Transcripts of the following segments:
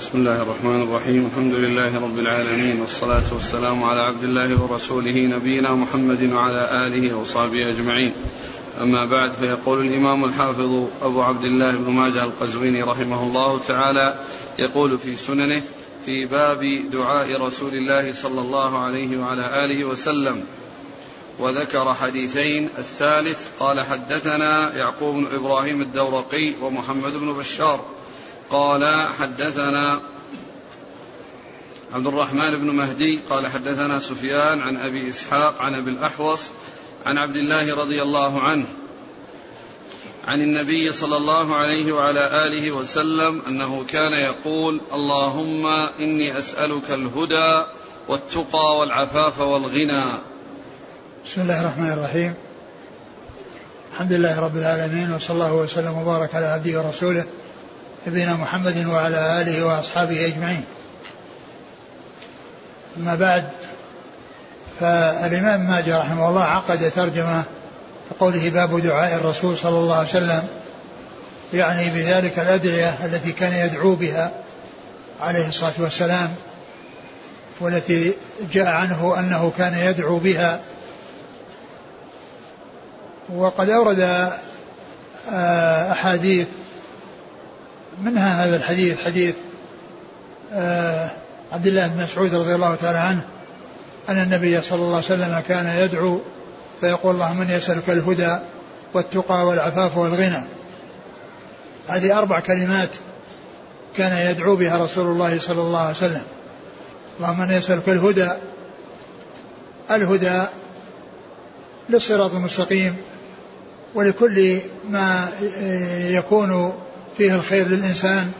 بسم الله الرحمن الرحيم. الحمد لله رب العالمين والصلاة والسلام على عبد الله ورسوله نبينا محمد وعلى آله وصحبه أجمعين. أما بعد فيقول الإمام الحافظ أبو عبد الله بن ماجه القزويني رحمه الله تعالى يقول في سننه في باب دعاء رسول الله صلى الله عليه وعلى آله وسلم وذكر حديثين الثالث قال حدثنا يعقوب بن إبراهيم الدورقي ومحمد بن بشار قال حدثنا عبد الرحمن بن مهدي قال حدثنا سفيان عن أبي إسحاق عن أبي الأحوص عن عبد الله رضي الله عنه عن النبي صلى الله عليه وعلى آله وسلم أنه كان يقول اللهم إني أسألك الهدى والتقى والعفاف والغنى. بسم الله الرحمن الرحيم. الحمد لله رب العالمين وصلى الله وسلم وبارك على عبده ورسوله نبينا محمد وعلى آله وأصحابه أجمعين. أما بعد فالإمام ماجه رحمه الله عقد ترجمة بقوله باب دعاء الرسول صلى الله عليه وسلم يعني بذلك الأدعية التي كان يدعو بها عليه الصلاة والسلام والتي جاء عنه أنه كان يدعو بها. وقد أورد آه، أحاديث منها هذا الحديث حديث آه عبد الله بن مسعود رضي الله تعالى عنه أن النبي صلى الله عليه وسلم كان يدعو فيقول اللهم من يسألك الهدى والتقى والعفاف والغنى. هذه أربع كلمات كان يدعو بها رسول الله صلى الله عليه وسلم. اللهم من يسألك الهدى الهدى للصراط المستقيم ولكل ما يكون فيه الخير للإنسان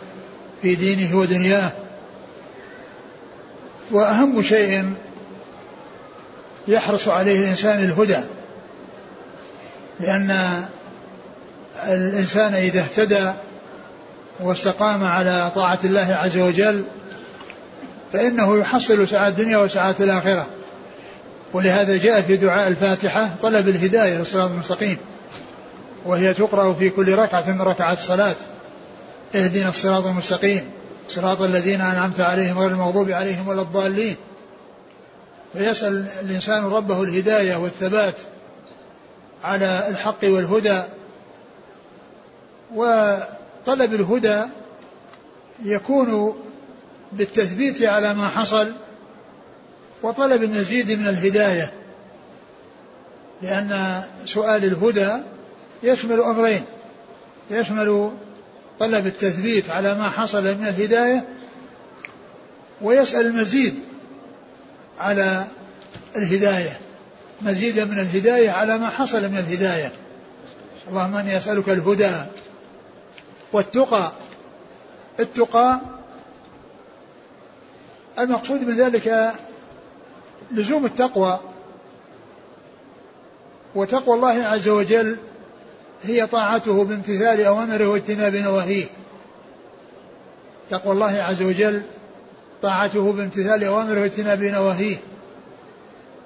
في دينه ودنياه. وأهم شيء يحرص عليه الإنسان الهدى لأن الإنسان إذا اهتدى واستقام على طاعة الله عز وجل فإنه يحصل سعادة الدنيا وسعادة الآخرة. ولهذا جاء في دعاء الفاتحة طلب الهداية للصراط المستقيم وهي تقرأ في كل ركعة من ركعات الصلاة. اهدنا الصراط المستقيم. صراط الذين أنعمت عليهم غير المغضوب عليهم ولا الضالين. فيسأل الإنسان ربه الهداية والثبات على الحق والهدى. وطلب الهدى يكون بالتثبيت على ما حصل وطلب المزيد من الهداية. لأن سؤال الهدى يشمل أمرين. يشمل طلب التثبيت على ما حصل من الهداية ويسأل المزيد على الهداية مزيدا من الهداية على ما حصل من الهداية. اللهم إني أسألك الهدى والتقى. التقى المقصود من ذلك لزوم التقوى وتقوى الله عز وجل هي طاعته بامتثال أوامره واجتناب نواهيه. تقوى الله عز وجل طاعته بامتثال أوامره واجتناب نواهيه.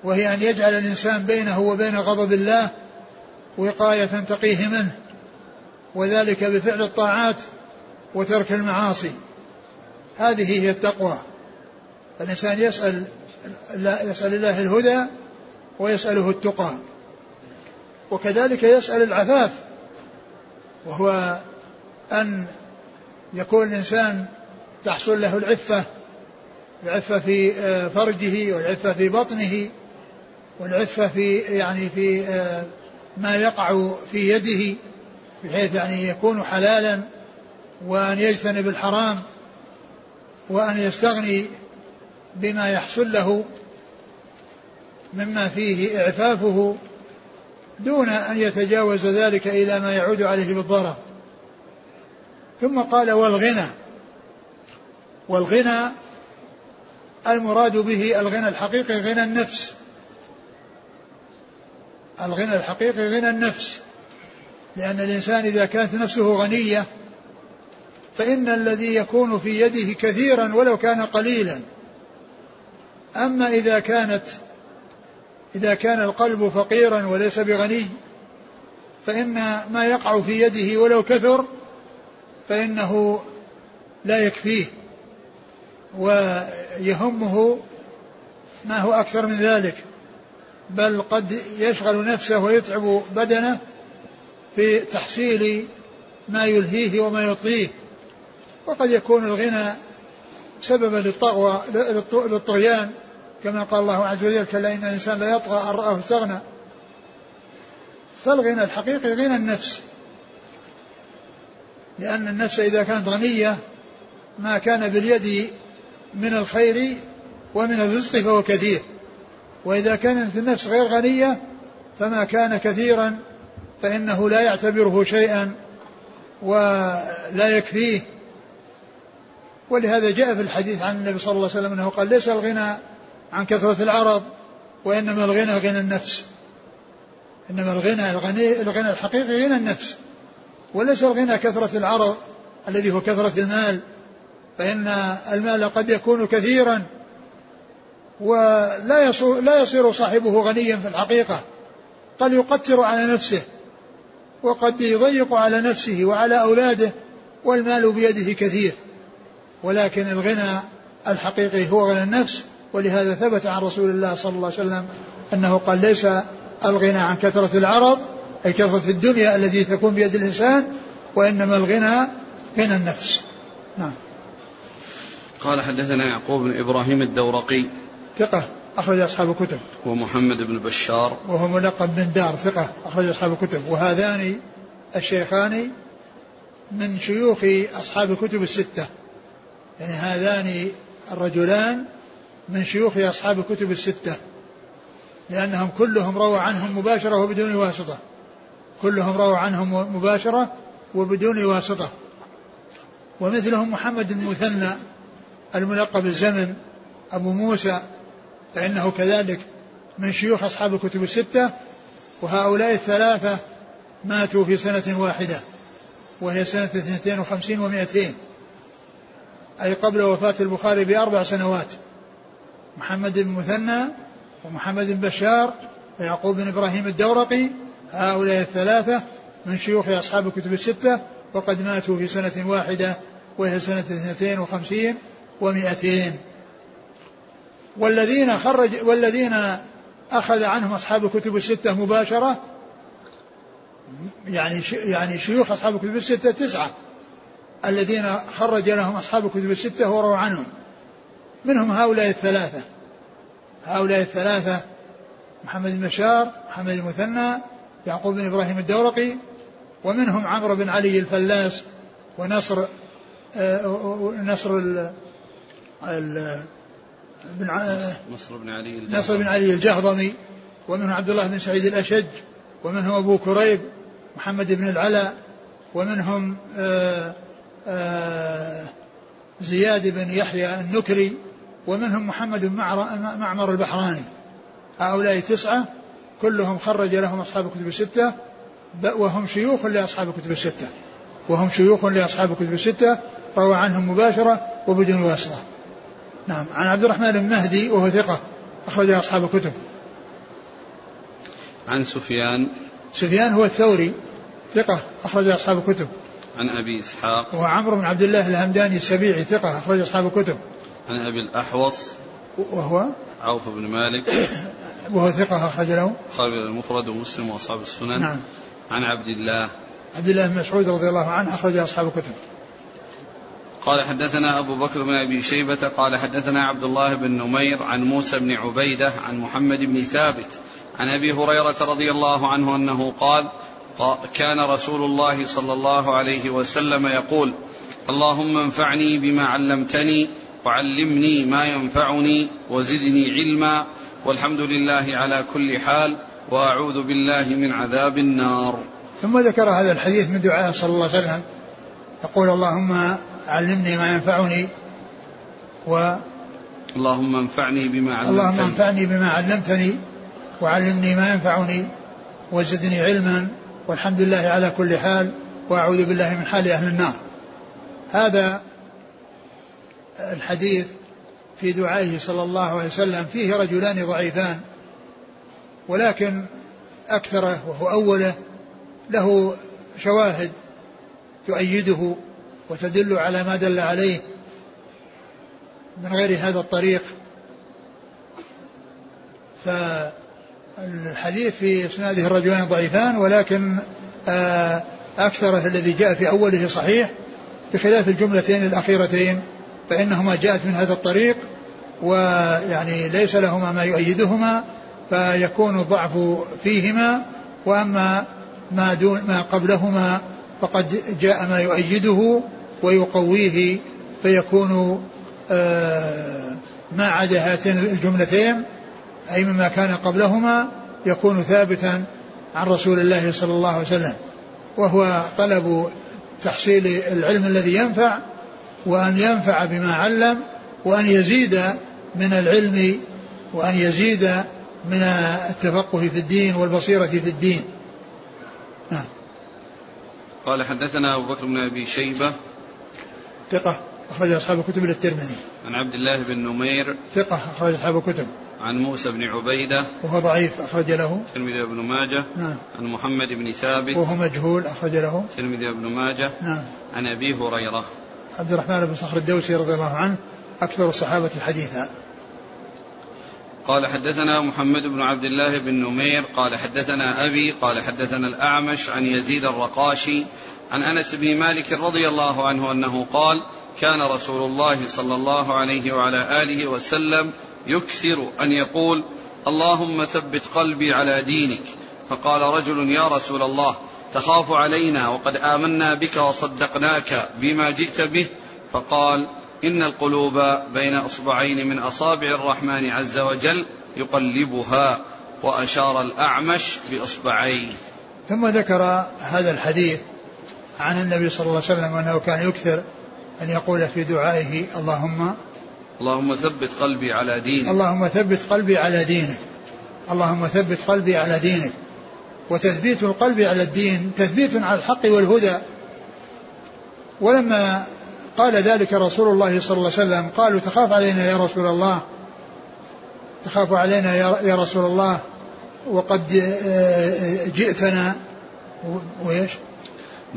وهي أن يجعل الإنسان بينه وبين غضب الله وقاية تقيه منه وذلك بفعل الطاعات وترك المعاصي. هذه هي التقوى. الإنسان يسأل يسأل الله الهدى ويسأله التقى. وكذلك يسأل العفاف وهو أن يكون الإنسان تحصل له العفة العفة في آه، فرجه والعفة في بطنه والعفة في يعني في آه، ما يقع في يده بحيث يعني يكون حلالا وأن يجتنب الحرام وأن يستغني بما يحصل له مما فيه إعفافه دون أن يتجاوز ذلك إلى ما يعود عليه بالضرر. ثم قال والغنى. والغنى المراد به الغنى الحقيقي غنى النفس. الغنى الحقيقي غنى النفس. لأن الإنسان إذا كانت نفسه غنية فإن الذي يكون في يده كثيرا ولو كان قليلا. أما إذا كانت إذا كان القلب فقيرا وليس بغني فإن ما يقع في يده ولو كثر فإنه لا يكفيه ويهمه ما هو أكثر من ذلك بل قد يشغل نفسه ويتعب بدنه في تحصيل ما يلهيه وما يطغيه وقد يكون الغنى سببا للطغوى للطغيان. كما قال الله عز وجل كلا إن الإنسان لا يطغى أن رآه استغنى فالغنى الحقيقي غنى النفس. لأن النفس إذا كانت غنية ما كان باليد من الخير ومن الرزق فهو كثير. وإذا كانت النفس غير غنية فما كان كثيرا فإنه لا يعتبره شيئا ولا يكفيه. ولهذا جاء في الحديث عن النبي صلى الله عليه وسلم أنه قال ليس الغنى عن كثرة العرض وإنما الغنى غنى النفس. إنما الغنى الغني الغنى الحقيقي غنى النفس. وليس الغنى كثرة العرض الذي هو كثرة المال فإن المال قد يكون كثيرا ولا يصير, لا يصير صاحبه غنيا في الحقيقة. قد يقتر على نفسه وقد يضيق على نفسه وعلى أولاده والمال بيده كثير. ولكن الغنى الحقيقي هو غنى النفس ولهذا ثبت عن رسول الله صلى الله عليه وسلم أنه قال ليس الغنى عن كثرة العرض أي كثرة الدنيا التي تكون بيد الإنسان وإنما الغنى غنى النفس. نعم. قال حدثنا يعقوب بن إبراهيم الدورقي. ثقة أخرج أصحاب الكتب. ومحمد بن بشار. وهو ملقب بن دار ثقة أخرج أصحاب الكتب. وهذان الشيخان من شيوخ أصحاب الكتب الستة. يعني هذان الرجلان من شيوخ أصحاب الكتب الستة لأنهم كلهم رووا عنهم مباشرة وبدون واسطة. كلهم رووا عنهم مباشرة وبدون واسطة. ومثلهم محمد المثنى الملقب الزمن أبو موسى فإنه كذلك من شيوخ أصحاب الكتب الستة وهؤلاء الثلاثة ماتوا في سنة واحدة وهي سنة 52 و200 أي قبل وفاة البخاري بأربع سنوات. محمد بن مثنى ومحمد بن بشار ويعقوب بن إبراهيم الدورقي هؤلاء الثلاثة من شيوخ أصحاب الكتب الستة وقد ماتوا في سنة واحدة وهي سنة 52 و200 والذين خرج والذين أخذ عنهم أصحاب الكتب الستة مباشرة يعني يعني شيوخ أصحاب الكتب الستة تسعة. الذين خرج لهم أصحاب الكتب الستة ورووا عنهم. منهم هؤلاء الثلاثة. هؤلاء الثلاثة محمد بن بشار محمد المثنى يعقوب بن إبراهيم الدورقي ومنهم عمرو بن علي الفلاس ونصر آه، نصر ال بن نصر بن علي الجهضمي. نصر بن علي الجهضمي ومنهم عبد الله بن سعيد الأشج ومنهم أبو كريب محمد بن العلاء ومنهم آآ آه، آآ زياد بن يحيى النكري ومنهم محمد بن معمر البحراني. هؤلاء تسعة كلهم خرج لهم أصحاب الكتب الستة وهم شيوخ لأصحاب الكتب الستة. وهم شيوخ لأصحاب الكتب الستة روى عنهم مباشرة وبدون واسطة. نعم عن عبد الرحمن بن مهدي وهو ثقة أخرج أصحاب الكتب عن سفيان. سفيان هو الثوري ثقة أخرج أصحاب الكتب عن أبي إسحاق. وهو عمرو بن عبد الله الهمداني السبيعي ثقة أخرج أصحاب الكتب عن أبي الأحوص وهو عوف بن مالك وهو ثقة أخرج له. البخاري المفرد ومسلم وأصحاب السنن. نعم. عن عبد الله. عبد الله بن مسعود رضي الله عنه أخرج أصحاب الكتب. قال حدثنا أبو بكر بن أبي شيبة قال حدثنا عبد الله بن نمير عن موسى بن عبيدة عن محمد بن ثابت عن أبي هريرة رضي الله عنه أنه قال كان رسول الله صلى الله عليه وسلم يقول اللهم انفعني بما علمتني وعلمني ما ينفعني وزدني علما والحمد لله على كل حال وأعوذ بالله من عذاب النار. ثم ذكر هذا الحديث من دعاء صلى الله عليه وسلم يقول اللهم علمني ما ينفعني و اللهم انفعني بما علمتني اللهم انفعني بما علمتني وعلمني ما ينفعني وزدني علما والحمد لله على كل حال وأعوذ بالله من حال أهل النار. هذا الحديث في دعائه صلى الله عليه وسلم فيه رجلان ضعيفان ولكن أكثره وهو أوله له شواهد تؤيده وتدل على ما دل عليه من غير هذا الطريق. فالحديث في إسناده الرجلان ضعيفان ولكن آه، أكثره الذي جاء في أوله صحيح بخلاف الجملتين الأخيرتين. فإنهما جاءت من هذا الطريق ويعني ليس لهما ما يؤيدهما فيكون الضعف فيهما وأما ما دون ما قبلهما فقد جاء ما يؤيده ويقويه فيكون آه، ما عدا هاتين الجملتين أي مما كان قبلهما يكون ثابتا عن رسول الله صلى الله عليه وسلم. وهو طلب تحصيل العلم الذي ينفع وأن ينفع بما علم وأن يزيد من العلم وأن يزيد من التفقه في الدين والبصيرة في الدين. نعم. قال حدثنا أبو بكر بن أبي شيبة. ثقة أخرج أصحاب الكتب للترمذي عن عبد الله بن نمير. ثقة أخرج أصحاب الكتب. عن موسى بن عبيدة. وهو ضعيف أخرج له. الترمذي وابن ماجه. نعم. عن محمد بن ثابت. وهو مجهول أخرج له. الترمذي وابن ماجه. نعم. عن أبي هريرة. عبد الرحمن بن صخر الدوسي رضي الله عنه أكثر الصحابة حديثا. قال حدثنا محمد بن عبد الله بن نمير قال حدثنا أبي قال حدثنا الأعمش عن يزيد الرقاشي عن أنس بن مالك رضي الله عنه أنه قال كان رسول الله صلى الله عليه وعلى آله وسلم يكثر أن يقول اللهم ثبت قلبي على دينك. فقال رجل يا رسول الله تخاف علينا وقد آمنا بك وصدقناك بما جئت به فقال إن القلوب بين أصبعين من أصابع الرحمن عز وجل يقلبها وأشار الأعمش بإصبعيه. ثم ذكر هذا الحديث عن النبي صلى الله عليه وسلم أنه كان يكثر أن يقول في دعائه اللهم اللهم ثبت قلبي على دينك. اللهم ثبت قلبي على دينك. اللهم ثبت قلبي على دينك. وتثبيت القلب على الدين تثبيت على الحق والهدى. ولما قال ذلك رسول الله صلى الله عليه وسلم قالوا تخاف علينا يا رسول الله تخاف علينا يا رسول الله وقد جئتنا. وإيش؟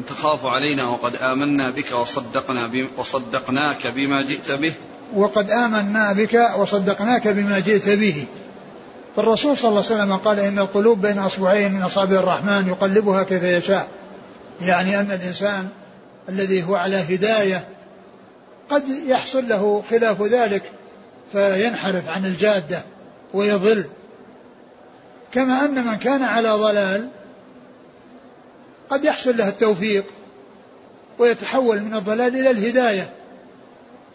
تخاف علينا وقد آمنا بك وصدقنا وصدقناك بما جئت به. وقد آمنا بك وصدقناك بما جئت به. فالرسول صلى الله عليه وسلم قال إن القلوب بين أصبعين من أصابع الرحمن يقلبها كيف يشاء. يعني أن الإنسان الذي هو على هداية قد يحصل له خلاف ذلك فينحرف عن الجادة ويضل. كما أن من كان على ضلال قد يحصل له التوفيق ويتحول من الضلال إلى الهداية.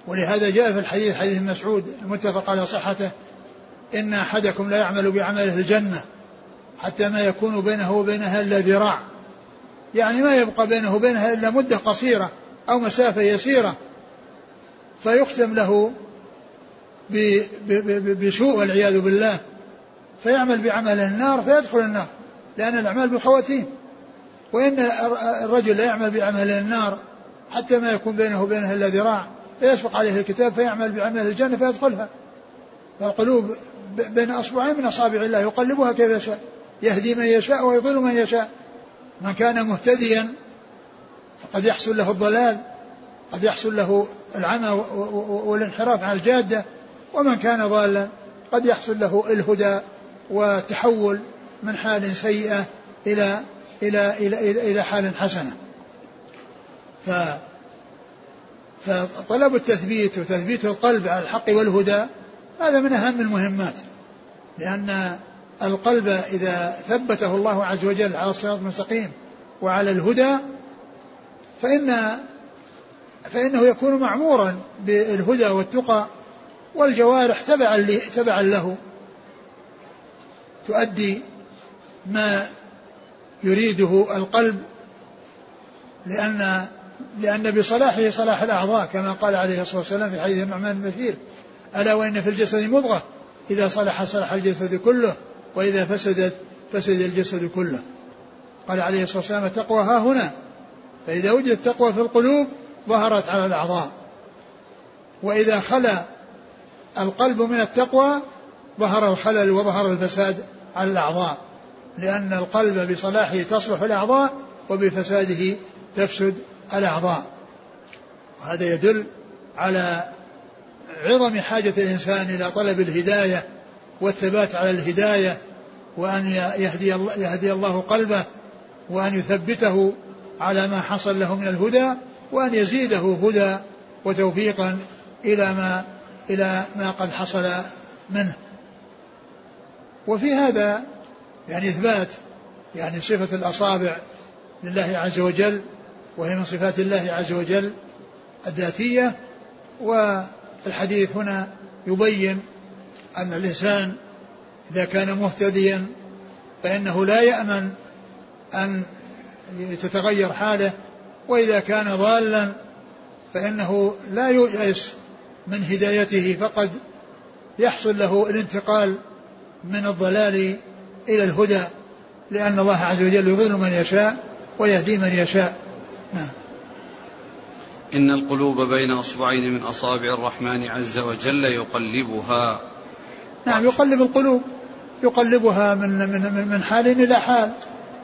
ولهذا جاء في الحديث حديث مسعود المتفق على صحته إن أحدكم لا يعمل بعمله الجنة حتى ما يكون بينه وبينها إلا ذراع. يعني ما يبقى بينه وبينها إلا مدة قصيرة أو مسافة يسيرة. فيختم له بسوء والعياذ بالله. فيعمل بعمل النار فيدخل النار لأن الأعمال بالخواتيم. وإن الرجل لا يعمل بعمل النار حتى ما يكون بينه وبينها إلا ذراع فيسبق عليه الكتاب فيعمل بعمل الجنة فيدخلها. فالقلوب بين أصبعين من أصابع الله يقلبها كيف يشاء يهدي من يشاء ويضل من يشاء من كان مهتديا فقد يحصل له الضلال قد يحصل له العمى والانحراف عن الجادة ومن كان ضالا قد يحصل له الهدى والتحول من حال سيئة إلى إلى إلى إلى, إلى حال حسنة. ف فطلب التثبيت وتثبيت القلب على الحق والهدى هذا من أهم المهمات لأن القلب إذا ثبته الله عز وجل على الصراط المستقيم وعلى الهدى فإن فإنه يكون معمورا بالهدى والتقى والجوارح تبعا تبعا له. تؤدي ما يريده القلب لأن لأن بصلاحه صلاح الأعضاء كما قال عليه الصلاة والسلام في حديث النعمان بن بشير. ألا وإن في الجسد مضغة. إذا صلح صلح الجسد كله وإذا فسدت فسد الجسد كله. قال عليه الصلاة والسلام التقوى ها هنا. فإذا وجدت التقوى في القلوب ظهرت على الأعضاء. وإذا خلا القلب من التقوى ظهر الخلل وظهر الفساد على الأعضاء. لأن القلب بصلاحه تصلح الأعضاء وبفساده تفسد الأعضاء. وهذا يدل على عظم حاجة الإنسان إلى طلب الهداية والثبات على الهداية وأن يهدي الله, يهدي الله قلبه وأن يثبته على ما حصل له من الهدى وأن يزيده هدى وتوفيقا إلى ما إلى ما قد حصل منه. وفي هذا يعني إثبات يعني صفة الأصابع لله عز وجل وهي من صفات الله عز وجل الذاتية والحديث هنا يبين أن الإنسان إذا كان مهتديا فإنه لا يأمن أن تتغير حاله وإذا كان ضالا فإنه لا ييأس من هدايته فقد يحصل له الانتقال من الضلال إلى الهدى لأن الله عز وجل يضل من يشاء ويهدي من يشاء. نعم. إن القلوب بين أصبعين من أصابع الرحمن عز وجل يقلبها. نعم يقلب القلوب. يقلبها من من من حال إلى حال.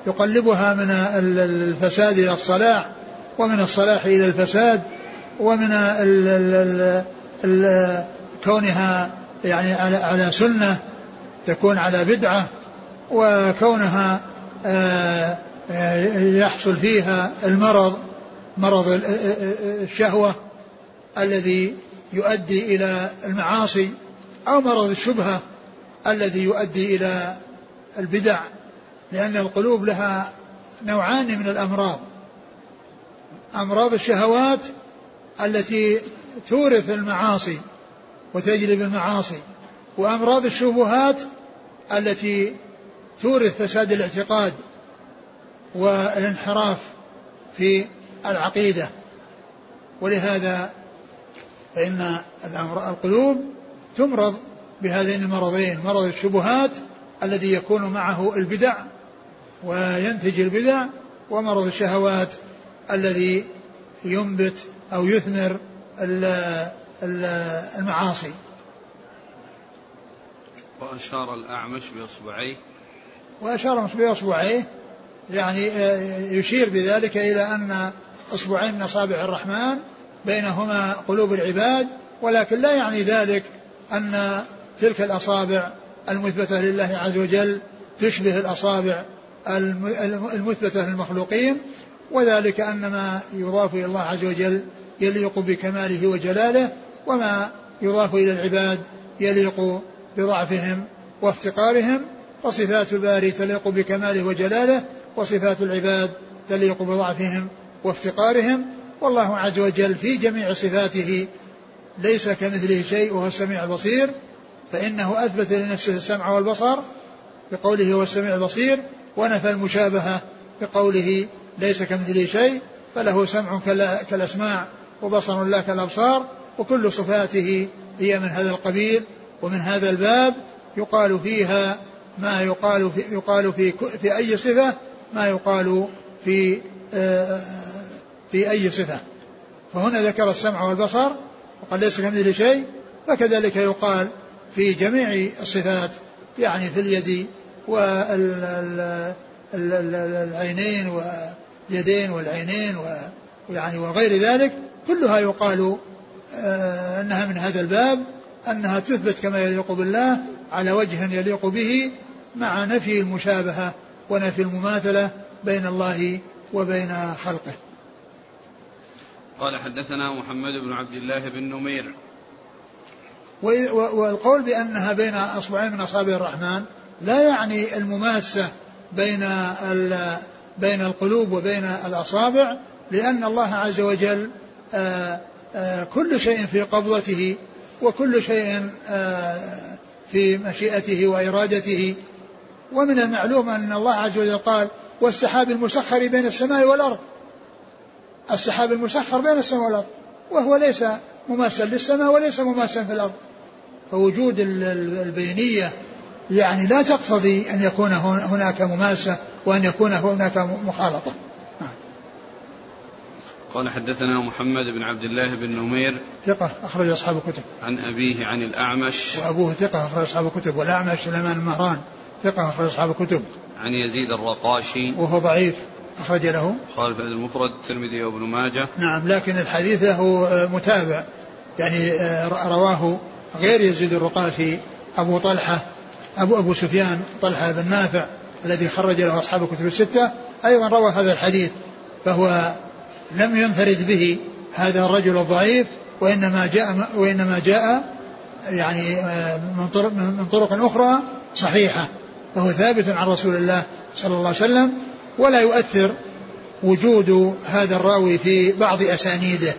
يقلبها من الفساد إلى الصلاح ومن الصلاح إلى الفساد ومن ال ال ال كونها يعني على على سنة تكون على بدعة وكونها آه، آه، يحصل فيها المرض. مرض الشهوة الذي يؤدي إلى المعاصي أو مرض الشبهة الذي يؤدي إلى البدع لأن القلوب لها نوعان من الأمراض. أمراض الشهوات التي تورث المعاصي وتجلب المعاصي وأمراض الشبهات التي تورث فساد الاعتقاد والانحراف في العقيدة. ولهذا فإن القلوب تمرض بهذين المرضين مرض الشبهات الذي يكون معه البدع وينتج البدع ومرض الشهوات الذي ينبت أو يثمر المعاصي. وأشار الأعمش بإصبعيه. وأشار بإصبعيه يعني آه، يشير بذلك إلى أن أصبعين من أصابع الرحمن بينهما قلوب العباد ولكن لا يعني ذلك أن تلك الأصابع المثبتة لله عز وجل تشبه الأصابع المثبتة للمخلوقين وذلك أن ما يضاف إلى الله عز وجل يليق بكماله وجلاله وما يضاف إلى العباد يليق بضعفهم وافتقارهم فصفات الباري تليق بكماله وجلاله وصفات العباد تليق بضعفهم وافتقارهم والله عز وجل في جميع صفاته ليس كمثله شيء وهو السميع البصير فإنه أثبت لنفسه السمع والبصر بقوله هو السميع البصير ونفى المشابهة بقوله ليس كمثله شيء فله سمع كالأسماع وبصر لا كالأبصار وكل صفاته هي من هذا القبيل ومن هذا الباب يقال فيها ما يقال في يقال في في أي صفة ما يقال في آه، في أي صفة فهنا ذكر السمع والبصر وقال ليس كمثله شيء فكذلك يقال في جميع الصفات يعني في اليد والعينين واليدين والعينين ويعني وغير ذلك كلها يقال آه، أنها من هذا الباب أنها تثبت كما يليق بالله على وجه يليق به مع نفي المشابهة ونفي المماثلة بين الله وبين خلقه. قال حدثنا محمد بن عبد الله بن نمير. والقول بأنها بين أصبعين من أصابع الرحمن لا يعني المماسة بين بين القلوب وبين الأصابع لأن الله عز وجل آه، آه، كل شيء في قبضته وكل شيء آه، في مشيئته وإرادته. ومن المعلوم أن الله عز وجل قال والسحاب المسخر بين السماء والأرض السحاب المسخر بين السماء والأرض وهو ليس مماثلا للسماء وليس مماثلا في الأرض. فوجود البينية يعني لا تقتضي أن يكون هناك مماسة وأن يكون هناك مخالطة. قال حدثنا محمد بن عبد الله بن نمير ثقة أخرج أصحاب الكتب. عن أبيه عن الأعمش. وأبوه ثقة أخرج أصحاب الكتب والأعمش سليمان المهران ثقة أخرج أصحاب الكتب. عن يزيد الرقاشي. وهو ضعيف. أخرج له. قال في المفرد الترمذي وابن ماجه. نعم لكن الحديث له متابع. يعني آه، رواه غير يزيد الرقاشي أبو طلحة أبو أبو سفيان طلحة بن نافع الذي خرج له أصحاب الكتب الستة. أيضا روى هذا الحديث فهو لم ينفرد به هذا الرجل الضعيف وإنما جاء وإنما جاء يعني آه، من طرق من طرق أخرى صحيحة فهو ثابت عن رسول الله صلى الله عليه وسلم. ولا يؤثر وجود هذا الراوي في بعض أسانيده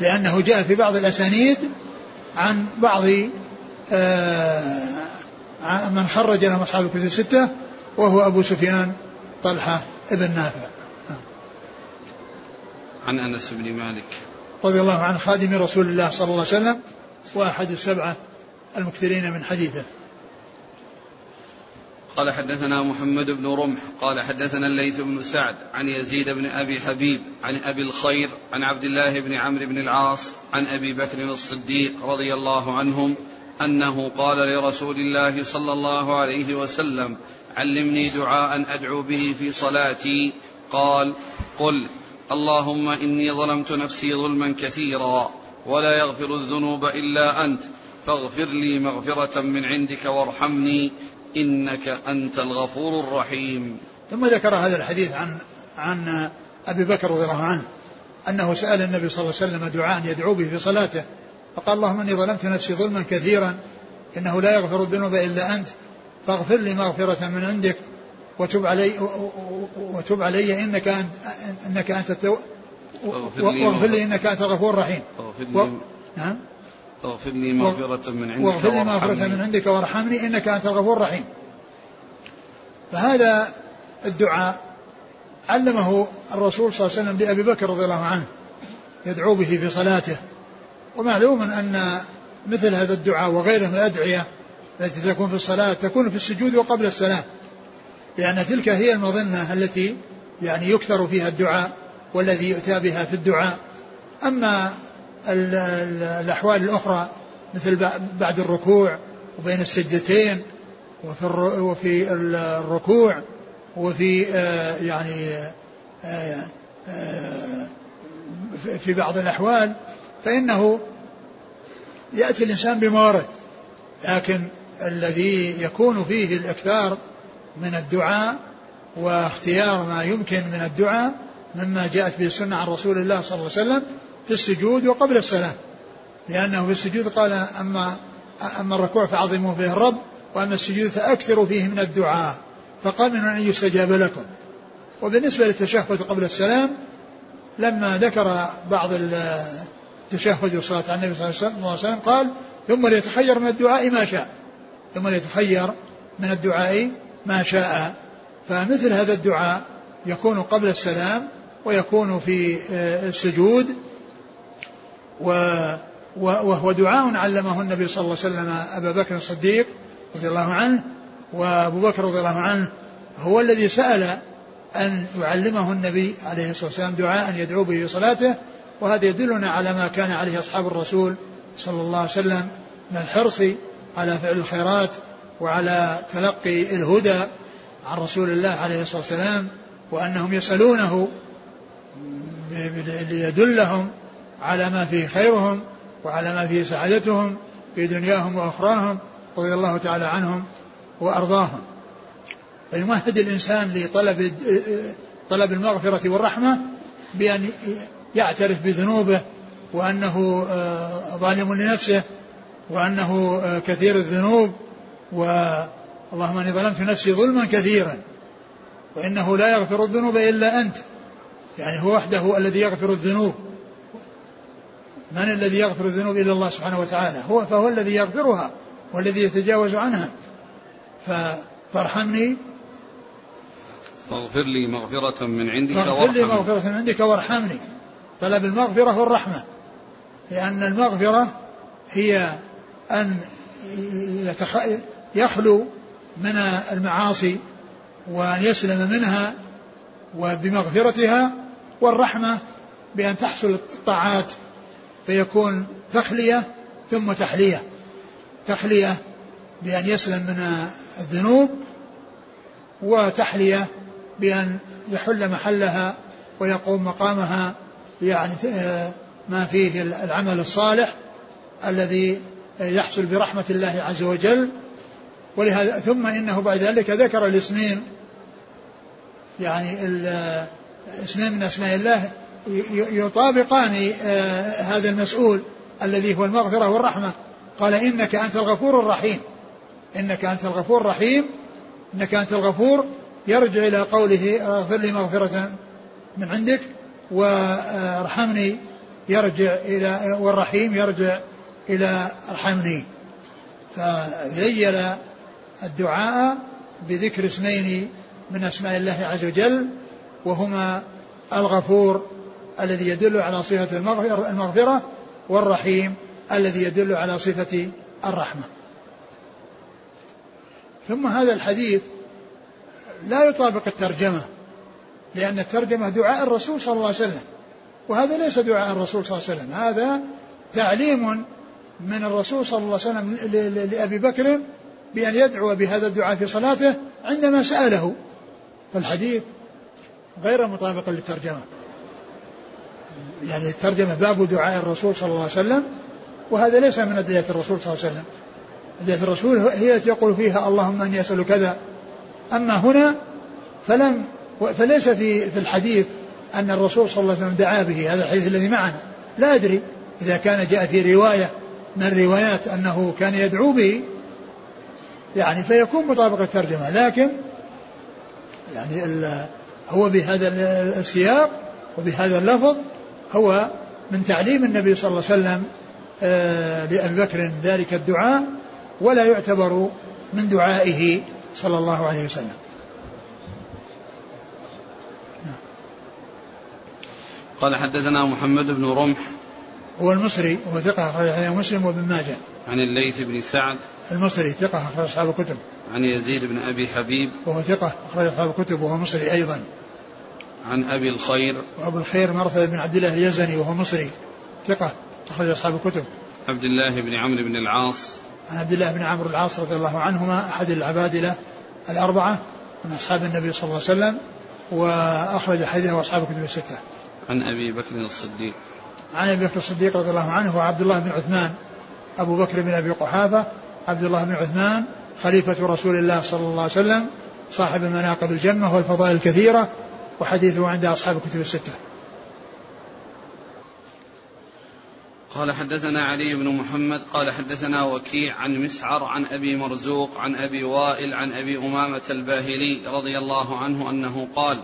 لأنه جاء في بعض الأسانيد عن بعض آه، من خرج له أصحاب الكتب الستة وهو أبو سفيان طلحة ابن نافع. عن أنس بن مالك. رضي الله عن خادم رسول الله صلى الله عليه وسلم وأحد السبعة المكثرين من حديثه. قال حدثنا محمد بن رمح قال حدثنا الليث بن سعد عن يزيد بن أبي حبيب عن أبي الخير عن عبد الله بن عمرو بن العاص عن أبي بكر الصديق رضي الله عنهم أنه قال لرسول الله صلى الله عليه وسلم علمني دعاء أدعو به في صلاتي. قال قل اللهم إني ظلمت نفسي ظلما كثيرا ولا يغفر الذنوب إلا أنت فاغفر لي مغفرة من عندك وارحمني. إنك أنت الغفور الرحيم. ثم ذكر هذا الحديث عن عن أبي بكر رضي الله عنه أنه سأل النبي صلى الله عليه وسلم دعاء يدعو به في صلاته فقال اللهم إني ظلمت نفسي ظلما كثيرا إنه لا يغفر الذنوب إلا أنت فاغفر لي مغفرة من عندك وتب علي وتب علي إنك أنت إنك أنت واغفر لي إنك أنت الغفور الرحيم. نعم. واغفر لي مغفرة من عندك واغفر لي مغفرة من عندك وارحمني إنك أنت الغفور الرحيم. فهذا الدعاء علمه الرسول صلى الله عليه وسلم لأبي بكر رضي الله عنه يدعو به في صلاته. ومعلوم أن مثل هذا الدعاء وغيره من الأدعية التي تكون في الصلاة تكون في السجود وقبل السلام. لأن تلك هي المظنة التي يعني يكثر فيها الدعاء والذي يؤتى بها في الدعاء. أما الأحوال الأخرى مثل بعد الركوع وبين السجدتين وفي وفي الركوع وفي آه، يعني آه، آه، في بعض الأحوال فإنه يأتي الإنسان بموارد لكن الذي يكون فيه الإكثار من الدعاء واختيار ما يمكن من الدعاء مما جاءت به السنة عن رسول الله صلى الله عليه وسلم في السجود وقبل السلام لأنه في السجود قال أما أما الركوع فعظموا فيه الرب وأما السجود فأكثروا فيه من الدعاء. فقال من أن يستجاب لكم. وبالنسبة للتشهد قبل السلام لما ذكر بعض التشهد والصلاة على النبي صلى الله عليه وسلم قال ثم ليتخير من الدعاء ما شاء. ثم ليتخير من الدعاء ما شاء. فمثل هذا الدعاء يكون قبل السلام ويكون في آه، السجود وهو دعاء علمه النبي صلى الله عليه وسلم أبا بكر الصديق رضي الله عنه وأبو بكر رضي الله عنه هو الذي سأل أن يعلمه النبي عليه الصلاة والسلام دعاء يدعو به في صلاته وهذا يدلنا على ما كان عليه أصحاب الرسول صلى الله عليه وسلم من الحرص على فعل الخيرات وعلى تلقي الهدى عن رسول الله عليه الصلاة والسلام وأنهم يسألونه ليدلهم على ما فيه خيرهم وعلى ما فيه سعادتهم في دنياهم وأخراهم رضي الله تعالى عنهم وأرضاهم. فيمهد الإنسان لطلب طلب المغفرة والرحمة بأن يعترف بذنوبه وأنه آه، ظالم لنفسه وأنه آه، كثير الذنوب واللهم إني ظلمت نفسي ظلما كثيرا. وإنه لا يغفر الذنوب إلا أنت. يعني هو وحده الذي يغفر الذنوب. من الذي يغفر الذنوب إلا الله سبحانه وتعالى؟ هو فهو الذي يغفرها والذي يتجاوز عنها. فارحمني. واغفر لي مغفرة من عندك واغفر لي مغفرة من عندك وارحمني. طلب المغفرة والرحمة. لأن المغفرة هي أن يتخ... يخلو من المعاصي وأن يسلم منها وبمغفرتها والرحمة بأن تحصل الطاعات فيكون تخلية ثم تحلية. تخلية بأن يسلم من الذنوب وتحلية بأن يحل محلها ويقوم مقامها يعني ما فيه العمل الصالح الذي يحصل برحمة الله عز وجل. ولهذا ثم إنه بعد ذلك ذكر الاسمين يعني اسمين من أسماء الله يطابقان آه، هذا المسؤول الذي هو المغفرة والرحمة. قال إنك أنت الغفور الرحيم. إنك أنت الغفور الرحيم. إنك أنت الغفور. يرجع إلى قوله اغفر لي مغفرة من عندك وارحمني. يرجع إلى والرحيم يرجع إلى ارحمني. فذيل الدعاء بذكر اسمين من أسماء الله عز وجل وهما الغفور الذي يدل على صفة المغفرة والرحيم الذي يدل على صفة الرحمة. ثم هذا الحديث لا يطابق الترجمة لأن الترجمة دعاء الرسول صلى الله عليه وسلم وهذا ليس دعاء الرسول صلى الله عليه وسلم هذا تعليم من الرسول صلى الله عليه وسلم لأبي بكر بأن يدعو بهذا الدعاء في صلاته عندما سأله. فالحديث غير مطابق للترجمة. يعني الترجمة باب دعاء الرسول صلى الله عليه وسلم وهذا ليس من أدعية الرسول صلى الله عليه وسلم. أدعية الرسول هي التي يقول فيها اللهم أني أسأل كذا. أما هنا فلم فليس في في الحديث أن الرسول صلى الله عليه وسلم دعا به هذا الحديث الذي معنا. لا أدري. إذا كان جاء في رواية من الروايات أنه كان يدعو به يعني فيكون مطابق الترجمة. لكن يعني هو بهذا السياق وبهذا اللفظ هو من تعليم النبي صلى الله عليه وسلم آه، لأبي بكر ذلك الدعاء ولا يعتبر من دعائه صلى الله عليه وسلم. قال حدثنا محمد بن رمح. هو المصري هو ثقة أخرج مسلم وابن ماجه. عن الليث بن سعد. المصري ثقة أخرج أصحاب الكتب. عن يزيد بن أبي حبيب. وهو ثقة أخرج أصحاب الكتب وهو مصري أيضا. عن أبي الخير. وأبو الخير مرثد بن عبد الله اليزني وهو مصري ثقة أخرج أصحاب الكتب. عبد الله بن عمرو بن العاص. عن عبد الله بن عمرو العاص رضي الله عنهما أحد العبادلة الأربعة من أصحاب النبي صلى الله عليه وسلم وأخرج حديثه أصحاب الكتب الستة. عن أبي بكر الصديق. عن أبي بكر الصديق رضي الله عنه وعبد الله بن عثمان أبو بكر بن أبي قحافة عبد الله بن عثمان خليفة رسول الله صلى الله عليه وسلم صاحب المناقب الجمة والفضائل الكثيرة وحديثه عند أصحاب الكتب الستة. قال حدثنا علي بن محمد قال حدثنا وكيع عن مسعر عن أبي مرزوق عن أبي وائل عن أبي أمامة الباهلي رضي الله عنه أنه قال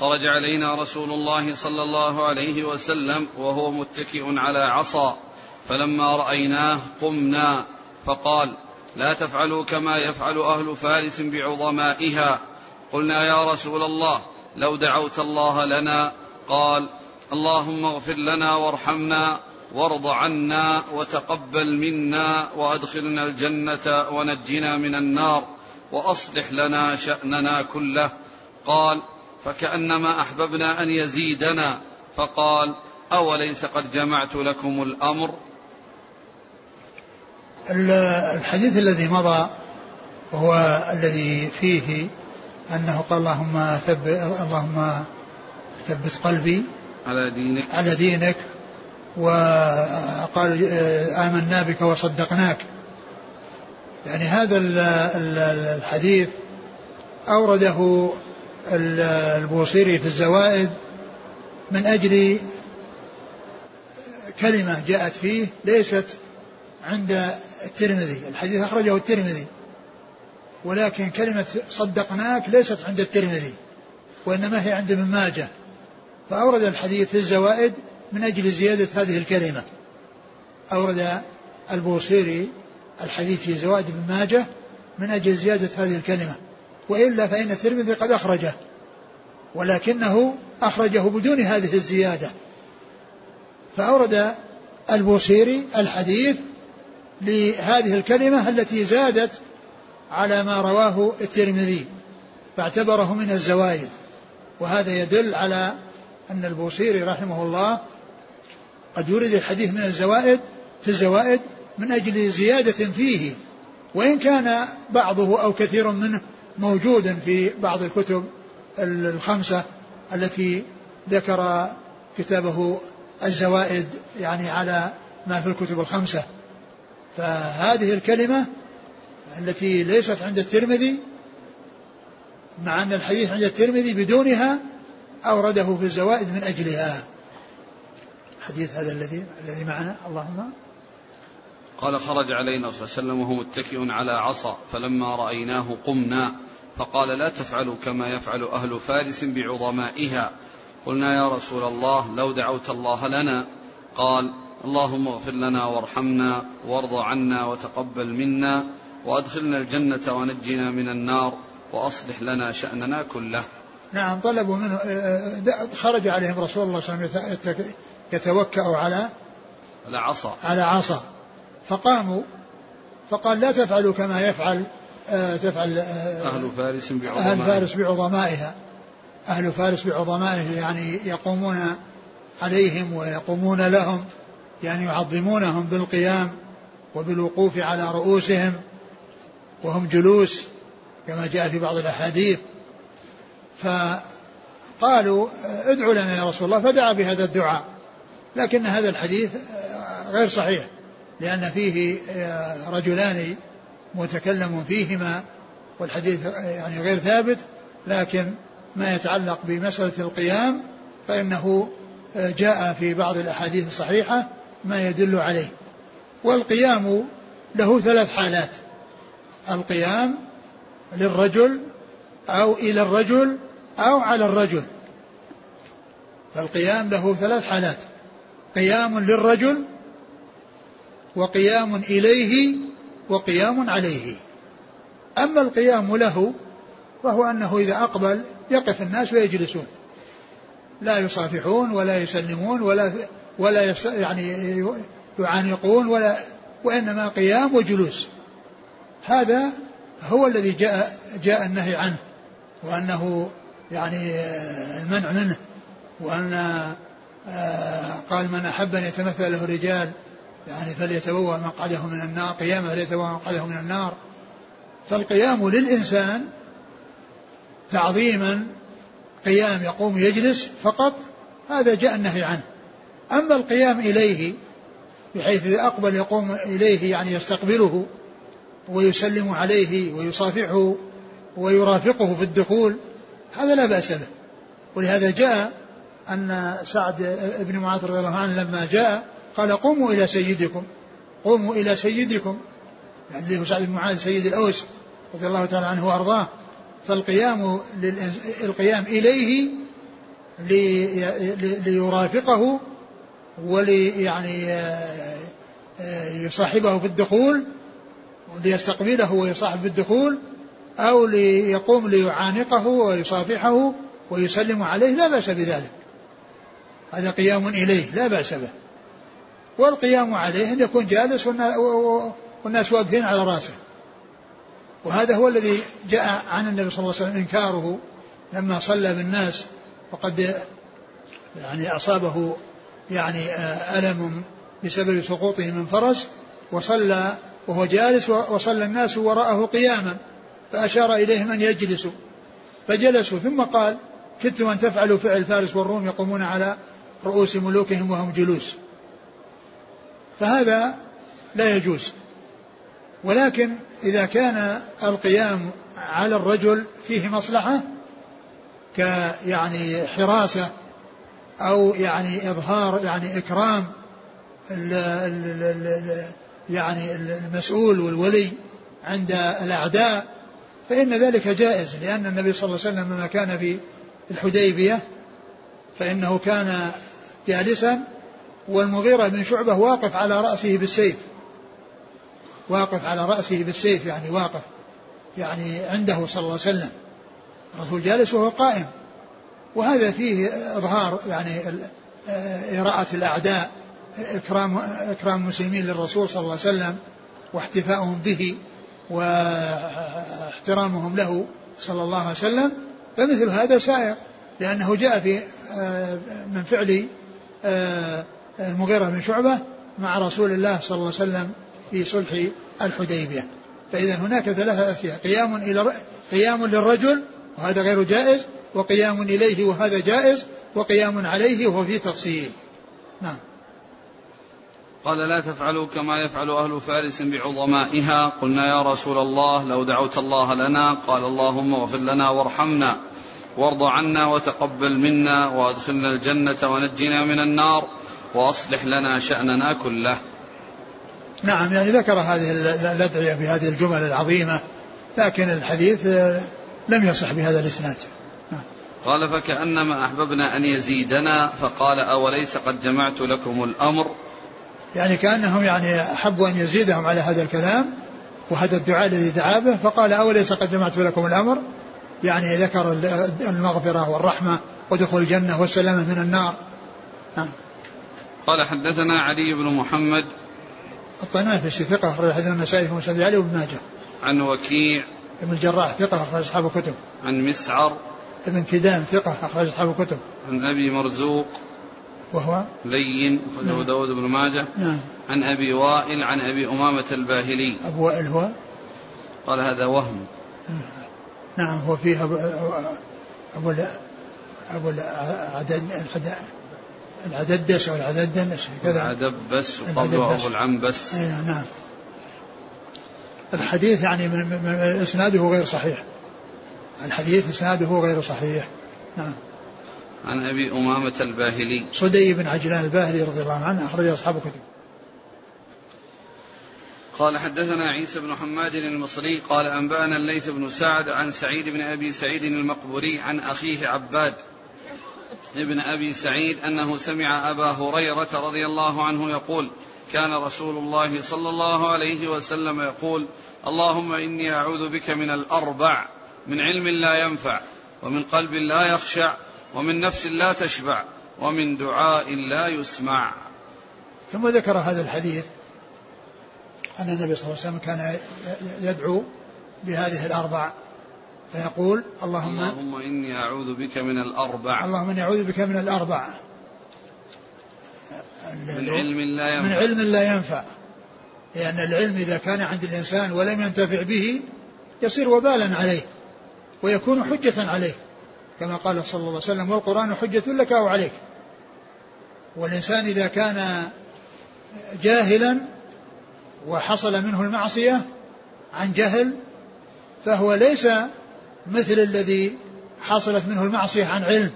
خرج علينا رسول الله صلى الله عليه وسلم وهو متكئ على عصا فلما رأيناه قمنا فقال لا تفعلوا كما يفعل أهل فارس بعظمائها. قلنا يا رسول الله لو دعوت الله لنا قال اللهم اغفر لنا وارحمنا وارض عنا وتقبل منا وأدخلنا الجنة ونجنا من النار وأصلح لنا شأننا كله. قال فكأنما أحببنا أن يزيدنا. فقال أوليس قد جمعت لكم الأمر؟ الحديث الذي مضى هو الذي فيه أنه قال اللهم ثبت اللهم ثبت قلبي على دينك. على دينك وقال آمنا بك وصدقناك. يعني هذا الحديث أورده البوصيري في الزوائد من أجل كلمة جاءت فيه ليست عند الترمذي. الحديث أخرجه الترمذي. ولكن كلمة صدقناك ليست عند الترمذي وإنما هي عند ابن ماجه. فأورد الحديث في الزوائد من أجل زيادة هذه الكلمة. أورد البوصيري الحديث في زوائد ابن ماجه من أجل زيادة هذه الكلمة. وإلا فإن الترمذي قد أخرجه ولكنه أخرجه بدون هذه الزيادة. فأورد البوصيري الحديث لهذه الكلمة التي زادت على ما رواه الترمذي فاعتبره من الزوائد وهذا يدل على أن البوصيري رحمه الله قد يورد الحديث من الزوائد في الزوائد من أجل زيادة فيه. وإن كان بعضه أو كثير منه موجودا في بعض الكتب الخمسة التي ذكر كتابه الزوائد يعني على ما في الكتب الخمسة. فهذه الكلمة التي ليست عند الترمذي مع أن الحديث عند الترمذي بدونها أورده في الزوائد من أجلها. الحديث هذا الذي الذي معنا. اللهم. قال خرج علينا صلى الله عليه وسلم وهو متكئ على عصا فلما رأيناه قمنا فقال لا تفعلوا كما يفعل أهل فارس بعظمائها. قلنا يا رسول الله لو دعوت الله لنا. قال اللهم اغفر لنا وارحمنا وارض عنا وتقبل منا. وأدخلنا الجنة ونجنا من النار وأصلح لنا شأننا كله. نعم طلبوا منه آه، آه، خرج عليهم رسول الله صلى الله عليه وسلم يتوكأ على على عصا. على عصا. فقاموا فقال لا تفعلوا كما يفعل آه، تفعل أهل فارس بعظمائها أهل فارس بعظمائها. أهل فارس بعظمائها يعني يقومون عليهم ويقومون لهم يعني يعظمونهم بالقيام وبالوقوف على رؤوسهم. وهم جلوس كما جاء في بعض الأحاديث. فقالوا ادعوا لنا يا رسول الله فدعا بهذا الدعاء. لكن هذا الحديث غير صحيح لأن فيه رجلان متكلم فيهما والحديث يعني غير ثابت. لكن ما يتعلق بمسألة القيام فإنه جاء في بعض الأحاديث الصحيحة ما يدل عليه. والقيام له ثلاث حالات. القيام للرجل أو إلى الرجل أو على الرجل. فالقيام له ثلاث حالات. قيام للرجل وقيام إليه وقيام عليه. أما القيام له فهو أنه إذا أقبل يقف الناس ويجلسون. لا يصافحون ولا يسلمون ولا ولا يعني يعانقون ولا وإنما قيام وجلوس. هذا هو الذي جاء جاء النهي عنه وأنه يعني المنع منه وأن آه، قال من أحب أن يتمثل له الرجال يعني فليتبوأ مقعده من النار قياما فليتبوأ مقعده من النار. فالقيام للإنسان تعظيما قيام يقوم يجلس فقط هذا جاء النهي عنه. أما القيام إليه بحيث إذا أقبل يقوم إليه يعني يستقبله ويسلم عليه ويصافحه ويرافقه في الدخول هذا لا بأس به. ولهذا جاء أن سعد بن معاذ رضي الله عنه لما جاء قال قوموا إلى سيدكم قوموا إلى سيدكم. يعني هو سعد بن معاذ سيد الأوس رضي الله تعالى عنه وأرضاه. فالقيام القيام إليه ليرافقه ولي يعني آه، آه، يصاحبه في الدخول ليستقبله ويصاحب في الدخول أو ليقوم ليعانقه ويصافحه ويسلم عليه لا بأس بذلك. هذا قيام إليه لا بأس به. والقيام عليه أن يكون جالس والناس واقفين على رأسه. وهذا هو الذي جاء عن النبي صلى الله عليه وسلم إنكاره لما صلى بالناس وقد يعني أصابه يعني آه، ألم بسبب سقوطه من فرس وصلى وهو جالس وصلى الناس وراءه قياما فأشار إليهم أن يجلسوا. فجلسوا ثم قال كدتم أن تفعلوا فعل فارس والروم يقومون على رؤوس ملوكهم وهم جلوس. فهذا لا يجوز. ولكن إذا كان القيام على الرجل فيه مصلحة كيعني حراسة أو يعني إظهار يعني إكرام يعني المسؤول والولي عند الأعداء فإن ذلك جائز لأن النبي صلى الله عليه وسلم لما كان في الحديبية فإنه كان جالسا والمغيرة بن شعبة واقف على رأسه بالسيف. واقف على رأسه بالسيف يعني واقف يعني عنده صلى الله عليه وسلم. الرسول جالس وهو قائم. وهذا فيه إظهار يعني إراءة الأعداء. إكرام إكرام المسلمين للرسول صلى الله عليه وسلم واحتفاؤهم به واحترامهم له صلى الله عليه وسلم فمثل هذا سائر لأنه جاء في آه، من فعل آه، المغيرة بن شعبة مع رسول الله صلى الله عليه وسلم في صلح الحديبية. فإذا هناك ثلاثة أشياء قيام إلى قيام للرجل وهذا غير جائز وقيام إليه وهذا جائز وقيام عليه وهو في تفصيل. نعم. قال لا تفعلوا كما يفعل أهل فارس بعظمائها. قلنا يا رسول الله لو دعوت الله لنا قال اللهم اغفر لنا وارحمنا وارض عنا وتقبل منا وادخلنا الجنة ونجنا من النار وأصلح لنا شأننا كله. نعم يعني ذكر هذه الأدعية بهذه الجمل العظيمة لكن الحديث لم يصح بهذا الإسناد. نعم. قال فكأنما أحببنا أن يزيدنا فقال أوليس قد جمعت لكم الأمر يعني كأنهم يعني أحبوا أن يزيدهم على هذا الكلام وهذا الدعاء الذي دعا به فقال أوليس قد جمعت لكم الأمر يعني ذكر المغفرة والرحمة ودخول الجنة والسلامة من النار نعم. قال حدثنا علي بن محمد الطنافسي ثقة أخرج حديث النسائي في مسند علي وابن ماجه. عن وكيع ابن الجراح ثقة أخرج أصحاب الكتب. عن مسعر ابن كدام ثقة أخرج أصحاب الكتب. عن أبي مرزوق وهو لين أخرجه نعم. داود بن ماجه. نعم. عن أبي وائل عن أبي أمامة الباهلي. أبو وائل هو؟ قال هذا وهم. نعم هو فيه أبو أبو أبو العدد العددس أو العددنس كذا العدبس وقبله أبو العنبس أي نعم الحديث يعني من, من إسناده غير صحيح الحديث إسناده غير صحيح نعم عن أبي أمامة الباهلي. صدي بن عجلان الباهلي رضي الله عنه أخرج أصحاب كتب قال حدثنا عيسى بن حماد المصري قال أنبأنا الليث بن سعد عن سعيد بن أبي سعيد المقبوري عن أخيه عباد ابن أبي سعيد أنه سمع أبا هريرة رضي الله عنه يقول كان رسول الله صلى الله عليه وسلم يقول اللهم إني أعوذ بك من الأربع من علم لا ينفع ومن قلب لا يخشع ومن نفس لا تشبع ومن دعاء لا يسمع. ثم ذكر هذا الحديث أن النبي صلى الله عليه وسلم كان يدعو بهذه الأربع فيقول اللهم اللهم إني أعوذ بك من الأربع. اللهم إني أعوذ بك من الأربع. من علم لا ينفع. من علم لا ينفع. لأن العلم إذا كان عند الإنسان ولم ينتفع به يصير وبالا عليه ويكون حجة عليه. كما قال صلى الله عليه وسلم والقرآن حجة لك أو عليك. والإنسان إذا كان جاهلا وحصل منه المعصية عن جهل فهو ليس مثل الذي حصلت منه المعصية عن علم.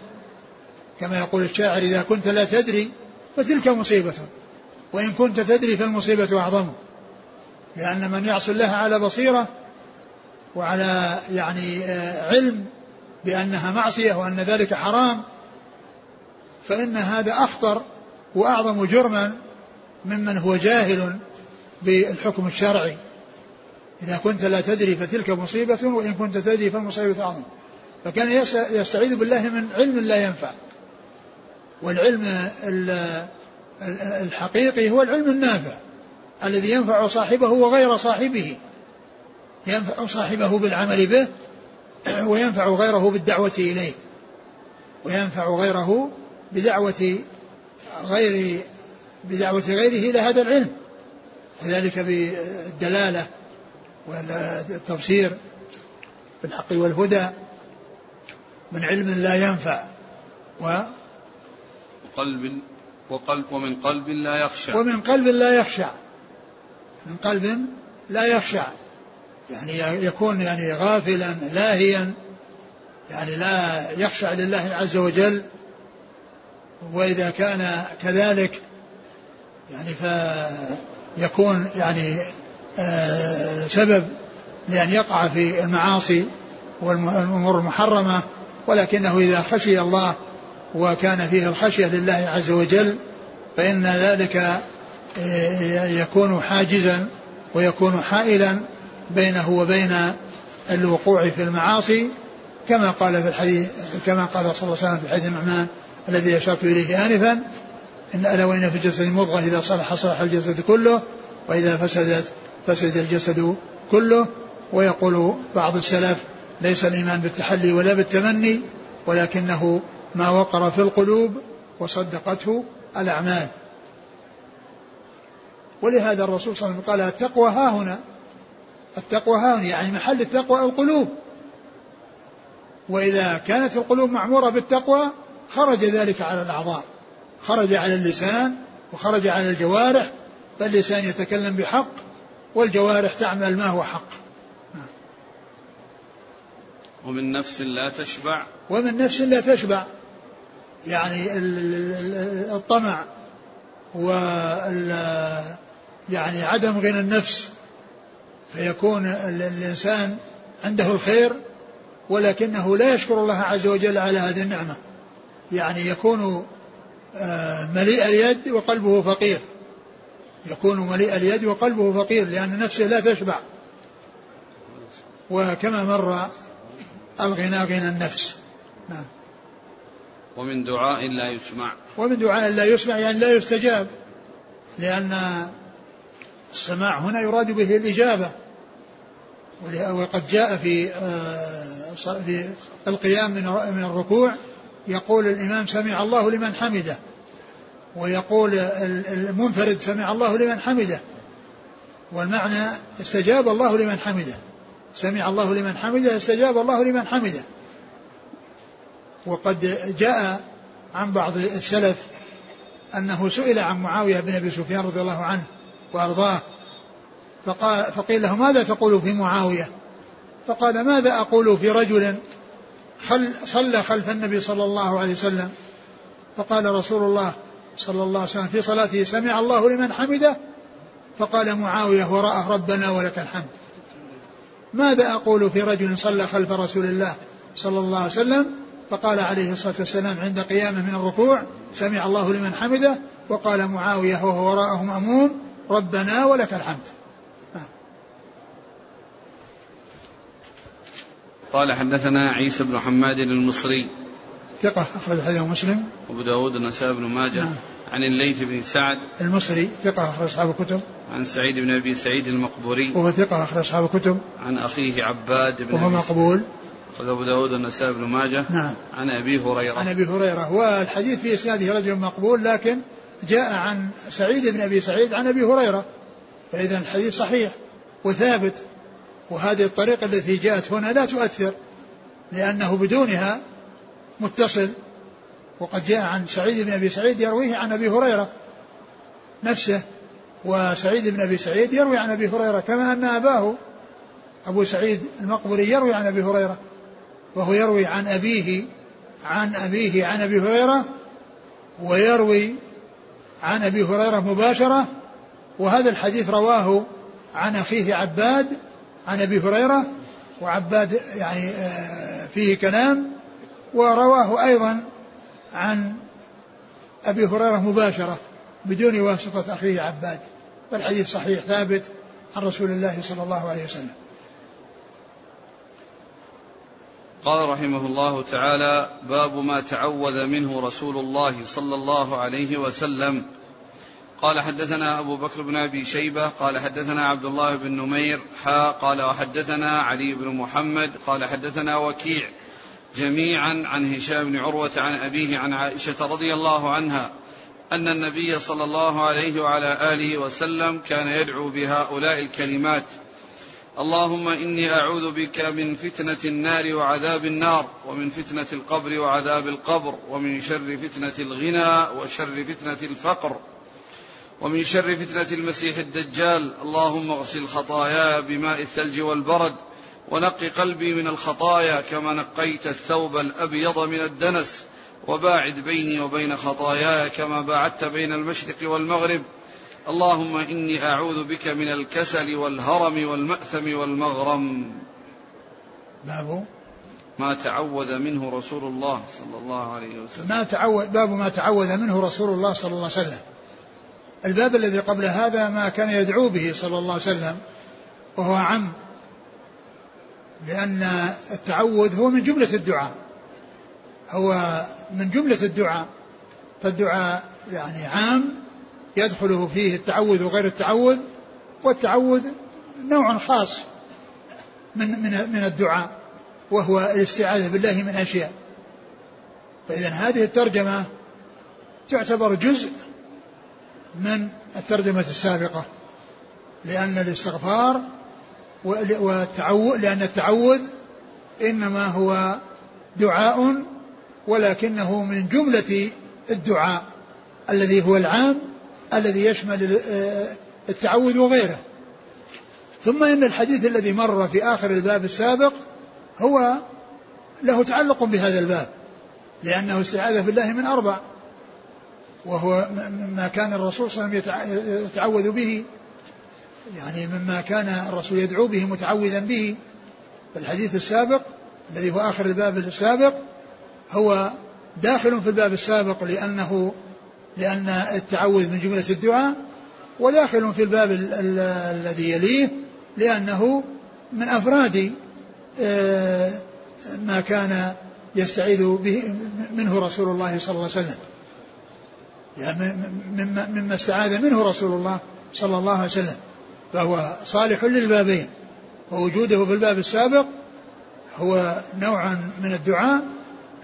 كما يقول الشاعر إذا كنت لا تدري فتلك مصيبة وإن كنت تدري فالمصيبة أعظم. لأن من يعصي الله على بصيرة وعلى يعني آه، علم بأنها معصية وأن ذلك حرام فإن هذا أخطر وأعظم جرما ممن هو جاهل بالحكم الشرعي. إذا كنت لا تدري فتلك مصيبة وإن كنت تدري فالمصيبة أعظم. فكان يستعيذ بالله من علم لا ينفع. والعلم الحقيقي هو العلم النافع الذي ينفع صاحبه وغير صاحبه. ينفع صاحبه بالعمل به وينفع غيره بالدعوة إليه. وينفع غيره بدعوة غير بدعوة غيره إلى هذا العلم. وذلك بالدلالة والتبصير بالحق والهدى من علم لا ينفع. و وقلب وقلب ومن قلب لا يخشع ومن قلب لا يخشع من قلب لا يخشع يعني يكون يعني غافلا لاهيا يعني لا يخشع لله عز وجل. وإذا كان كذلك يعني فيكون يعني آه، سبب لأن يقع في المعاصي والأمور المحرمة. ولكنه إذا خشي الله وكان فيه الخشية لله عز وجل فإن ذلك آه، يكون حاجزا ويكون حائلا. بينه وبين الوقوع في المعاصي كما قال في الحديث كما قال صلى الله عليه وسلم في حديث النعمان الذي أشرت إليه آنفا إن ألا وإن في الجسد مضغة إذا صلح صلح الجسد كله وإذا فسدت فسد الجسد كله. ويقول بعض السلف ليس الإيمان بالتحلي ولا بالتمني ولكنه ما وقر في القلوب وصدقته الأعمال. ولهذا الرسول صلى الله عليه وسلم قال التقوى ها هنا. التقوى ها هنا يعني محل التقوى القلوب. وإذا كانت القلوب معمورة بالتقوى خرج ذلك على الأعضاء. خرج على اللسان وخرج على الجوارح. فاللسان يتكلم بحق والجوارح تعمل ما هو حق. ومن نفس لا تشبع. ومن نفس لا تشبع. يعني الطمع و يعني عدم غنى النفس. فيكون الإنسان عنده الخير ولكنه لا يشكر الله عز وجل على هذه النعمة. يعني يكون آه، مليء اليد وقلبه فقير. يكون مليء اليد وقلبه فقير لأن نفسه لا تشبع. وكما مر الغنى غنى النفس. نعم. ومن دعاء لا يسمع. ومن دعاء لا يسمع يعني لا يستجاب لأن السماع هنا يراد به الإجابة. وقد جاء في آه، في القيام من من الركوع يقول الإمام سمع الله لمن حمده ويقول المنفرد سمع الله لمن حمده والمعنى استجاب الله لمن حمده. سمع الله لمن حمده استجاب الله لمن حمده. وقد جاء عن بعض السلف أنه سئل عن معاوية بن أبي سفيان رضي الله عنه وأرضاه. فقال فقيل له ماذا تقول في معاوية؟ فقال ماذا أقول في رجل خل صلى خلف النبي صلى الله عليه وسلم؟ فقال رسول الله صلى الله عليه وسلم في صلاته سمع الله لمن حمده؟ فقال معاوية وراءه ربنا ولك الحمد. ماذا أقول في رجل صلى خلف رسول الله صلى الله عليه وسلم؟ فقال عليه الصلاة والسلام عند قيامه من الركوع سمع الله لمن حمده؟ وقال معاوية وهو وراءه مأموم. ربنا ولك الحمد. قال حدثنا عيسى بن حماد المصري. ثقة أخرج حديث مسلم. أبو داود النسائي بن ماجه. نعم. عن الليث بن سعد. المصري ثقة أخرج أصحاب الكتب. عن سعيد بن أبي سعيد المقبوري. وهو ثقة أخرج أصحاب الكتب. عن أخيه عباد بن وهو مقبول. أخرج أبو داود النسائي بن ماجه. نعم. عن أبي هريرة. عن أبي هريرة. والحديث في إسناده رجل مقبول لكن جاء عن سعيد بن أبي سعيد عن أبي هريرة فإذا الحديث صحيح وثابت وهذه الطريقة التي جاءت هنا لا تؤثر لأنه بدونها متصل وقد جاء عن سعيد بن أبي سعيد يرويه عن أبي هريرة نفسه وسعيد بن أبي سعيد يروي عن أبي هريرة كما أن أباه أبو سعيد المقبري يروي عن أبي هريرة وهو يروي عن أبيه عن أبيه عن أبي هريرة ويروي عن أبي هريرة مباشرة وهذا الحديث رواه عن أخيه عباد عن أبي هريرة وعباد يعني آه، فيه كلام ورواه أيضا عن أبي هريرة مباشرة بدون واسطة أخيه عباد. والحديث صحيح ثابت عن رسول الله صلى الله عليه وسلم. قال رحمه الله تعالى باب ما تعوذ منه رسول الله صلى الله عليه وسلم. قال حدثنا أبو بكر بن أبي شيبة قال حدثنا عبد الله بن نمير حا قال وحدثنا علي بن محمد قال حدثنا وكيع جميعا عن هشام بن عروة عن أبيه عن عائشة رضي الله عنها أن النبي صلى الله عليه وعلى آله وسلم كان يدعو بهؤلاء الكلمات. اللهم إني أعوذ بك من فتنة النار وعذاب النار ومن فتنة القبر وعذاب القبر ومن شر فتنة الغنى وشر فتنة الفقر ومن شر فتنة المسيح الدجال. اللهم اغسل خطاياي بماء الثلج والبرد ونق قلبي من الخطايا كما نقيت الثوب الأبيض من الدنس وباعد بيني وبين خطاياي كما باعدت بين المشرق والمغرب. اللهم إني أعوذ بك من الكسل والهرم والمأثم والمغرم. باب ما تعوذ منه رسول الله صلى الله عليه وسلم. ما تعوذ باب ما تعوذ منه رسول الله صلى الله عليه وسلم. الباب الذي قبل هذا ما كان يدعو به صلى الله عليه وسلم وهو عم لأن التعوذ هو من جملة الدعاء. هو من جملة الدعاء. فالدعاء يعني عام يدخله فيه التعوذ وغير التعوذ والتعوذ نوع خاص من من من الدعاء وهو الاستعاذة بالله من أشياء. فإذا هذه الترجمة تعتبر جزء من الترجمة السابقة لأن الاستغفار والتعوذ لأن التعوذ إنما هو دعاء ولكنه من جملة الدعاء الذي هو العام الذي يشمل التعوذ وغيره. ثم إن الحديث الذي مر في آخر الباب السابق هو له تعلق بهذا الباب لأنه استعاذ بالله من أربع وهو ما كان الرسول صلى الله عليه وسلم يتعوذ به يعني مما كان الرسول يدعو به متعوذا به. فالحديث السابق الذي هو آخر الباب السابق هو داخل في الباب السابق لأنه لأن التعوذ من جملة الدعاء وداخل في الباب الذي يليه لأنه من أفراد آه، ما كان يستعيذ به منه رسول الله صلى الله عليه وسلم. يعني مما, مما استعاذ منه رسول الله صلى الله عليه وسلم. فهو صالح للبابين. ووجوده في الباب السابق هو نوع من الدعاء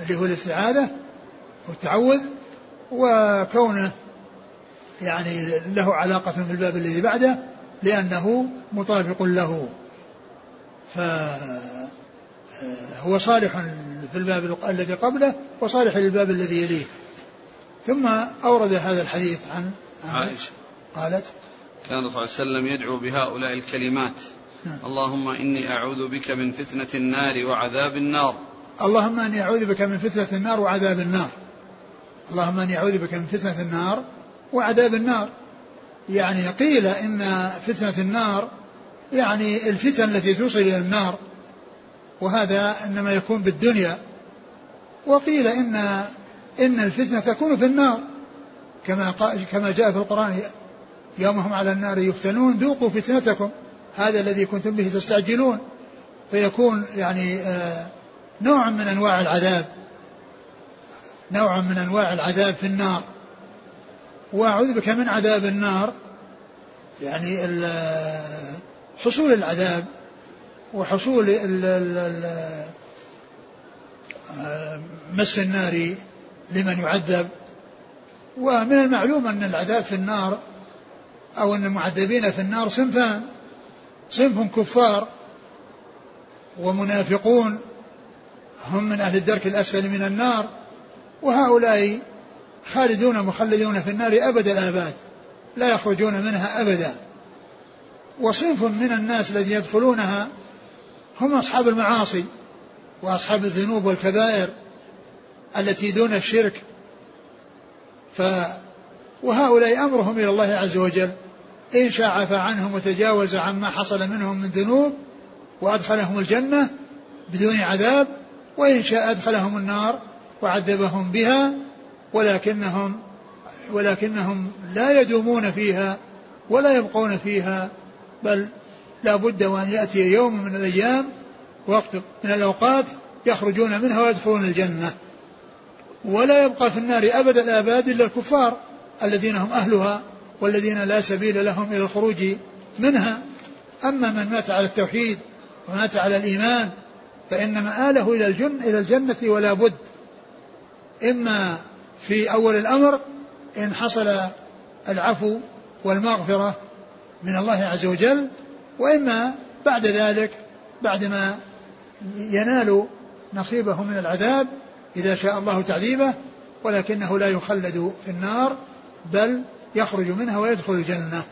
اللي هو الاستعاذة والتعوذ. وكونه يعني له علاقة في الباب الذي بعده لأنه مطابق له. فهو صالح في الباب الذي قبله وصالح للباب الذي يليه. ثم أورد هذا الحديث عن, عائشة. قالت كان صلى الله عليه وسلم يدعو بهؤلاء الكلمات. نعم. اللهم إني أعوذ بك من فتنة النار وعذاب النار. اللهم إني أعوذ بك من فتنة النار وعذاب النار. اللهم إني أعوذ بك من فتنة النار وعذاب النار. يعني قيل إن فتنة النار يعني الفتن التي توصل إلى النار وهذا إنما يكون بالدنيا. وقيل إن إن الفتنة تكون في النار كما كما جاء في القرآن يومهم على النار يفتنون ذوقوا فتنتكم. هذا الذي كنتم به تستعجلون. فيكون يعني آه، نوع من أنواع العذاب. نوع من أنواع العذاب في النار. وأعوذ بك من عذاب النار يعني حصول العذاب وحصول مس النار لمن يعذب. ومن المعلوم أن العذاب في النار أو أن المعذبين في النار صنفان صنف كفار ومنافقون هم من أهل الدرك الأسفل من النار. وهؤلاء خالدون مخلدون في النار أبد الآباد لا يخرجون منها أبدا. وصنف من الناس الذين يدخلونها هم أصحاب المعاصي وأصحاب الذنوب والكبائر التي دون الشرك. ف وهؤلاء أمرهم إلى الله عز وجل إن شاء عفى عنهم وتجاوز عما حصل منهم من ذنوب وأدخلهم الجنة بدون عذاب وإن شاء أدخلهم النار وعذبهم بها ولكنهم ولكنهم لا يدومون فيها ولا يبقون فيها بل لا بد وأن يأتي يوم من الأيام وقت من الأوقات يخرجون منها ويدخلون الجنة. ولا يبقى في النار أبد الآباد إلا الكفار الذين هم أهلها والذين لا سبيل لهم إلى الخروج منها. أما من مات على التوحيد ومات على الإيمان فإن مآله إلى الجنة إلى الجنة ولا بد إما في أول الأمر إن حصل العفو والمغفرة من الله عز وجل وإما بعد ذلك بعدما ينال نصيبه من العذاب إذا شاء الله تعذيبه ولكنه لا يخلد في النار بل يخرج منها ويدخل الجنة.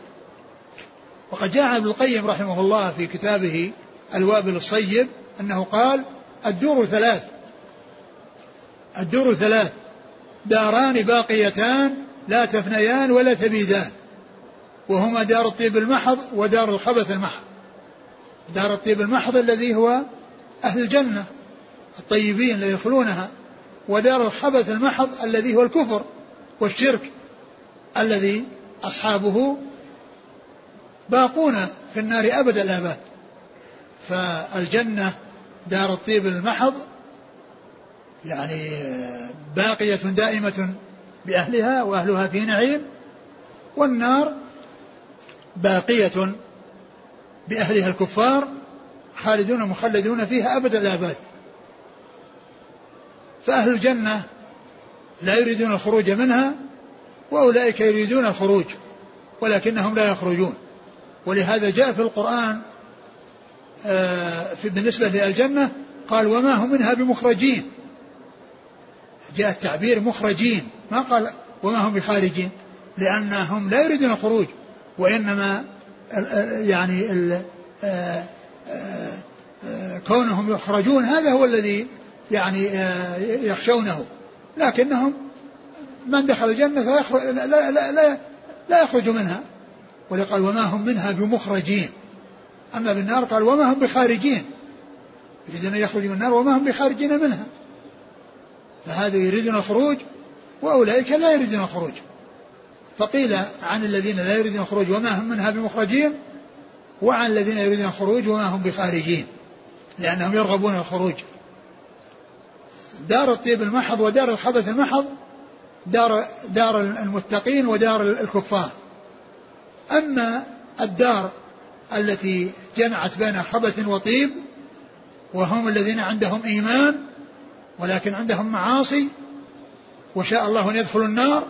وقد جاء ابن القيم رحمه الله في كتابه الوابل الصيب أنه قال الدور ثلاث الدور ثلاث. داران باقيتان لا تفنيان ولا تبيدان. وهما دار الطيب المحض ودار الخبث المحض. دار الطيب المحض الذي هو أهل الجنة الطيبين الذي يدخلونها ودار الخبث المحض الذي هو الكفر والشرك الذي أصحابه باقون في النار أبد الآباد فالجنة دار الطيب المحض يعني باقية دائمة بأهلها وأهلها في نعيم والنار باقية بأهلها الكفار خالدون مخلدون فيها أبد الآباد فأهل الجنة لا يريدون الخروج منها وأولئك يريدون الخروج ولكنهم لا يخرجون. ولهذا جاء في القرآن آه، في بالنسبة للجنة قال وما هم منها بمخرجين. جاء التعبير مخرجين. ما قال وما هم بخارجين لأنهم لا يريدون الخروج وإنما يعني ال كونهم يخرجون هذا هو الذي يعني يخشونه. لكنهم من دخل الجنة لا, لا, لا, لا, لا يخرج منها. ولقال وما هم منها بمخرجين. أما بالنار قال وما هم بخارجين. يريدون أن يخرجوا من النار وما هم بخارجين منها. فهذا يريدون الخروج وأولئك لا يريدون الخروج. فقيل عن الذين لا يريدون الخروج وما هم منها بمخرجين وعن الذين يريدون الخروج وما هم بخارجين لأنهم يرغبون الخروج. دار الطيب المحض ودار الخبث المحض دار دار المتقين ودار الكفار. أما الدار التي جمعت بين خبث وطيب وهم الذين عندهم إيمان ولكن عندهم معاصي وشاء الله أن يدخلوا النار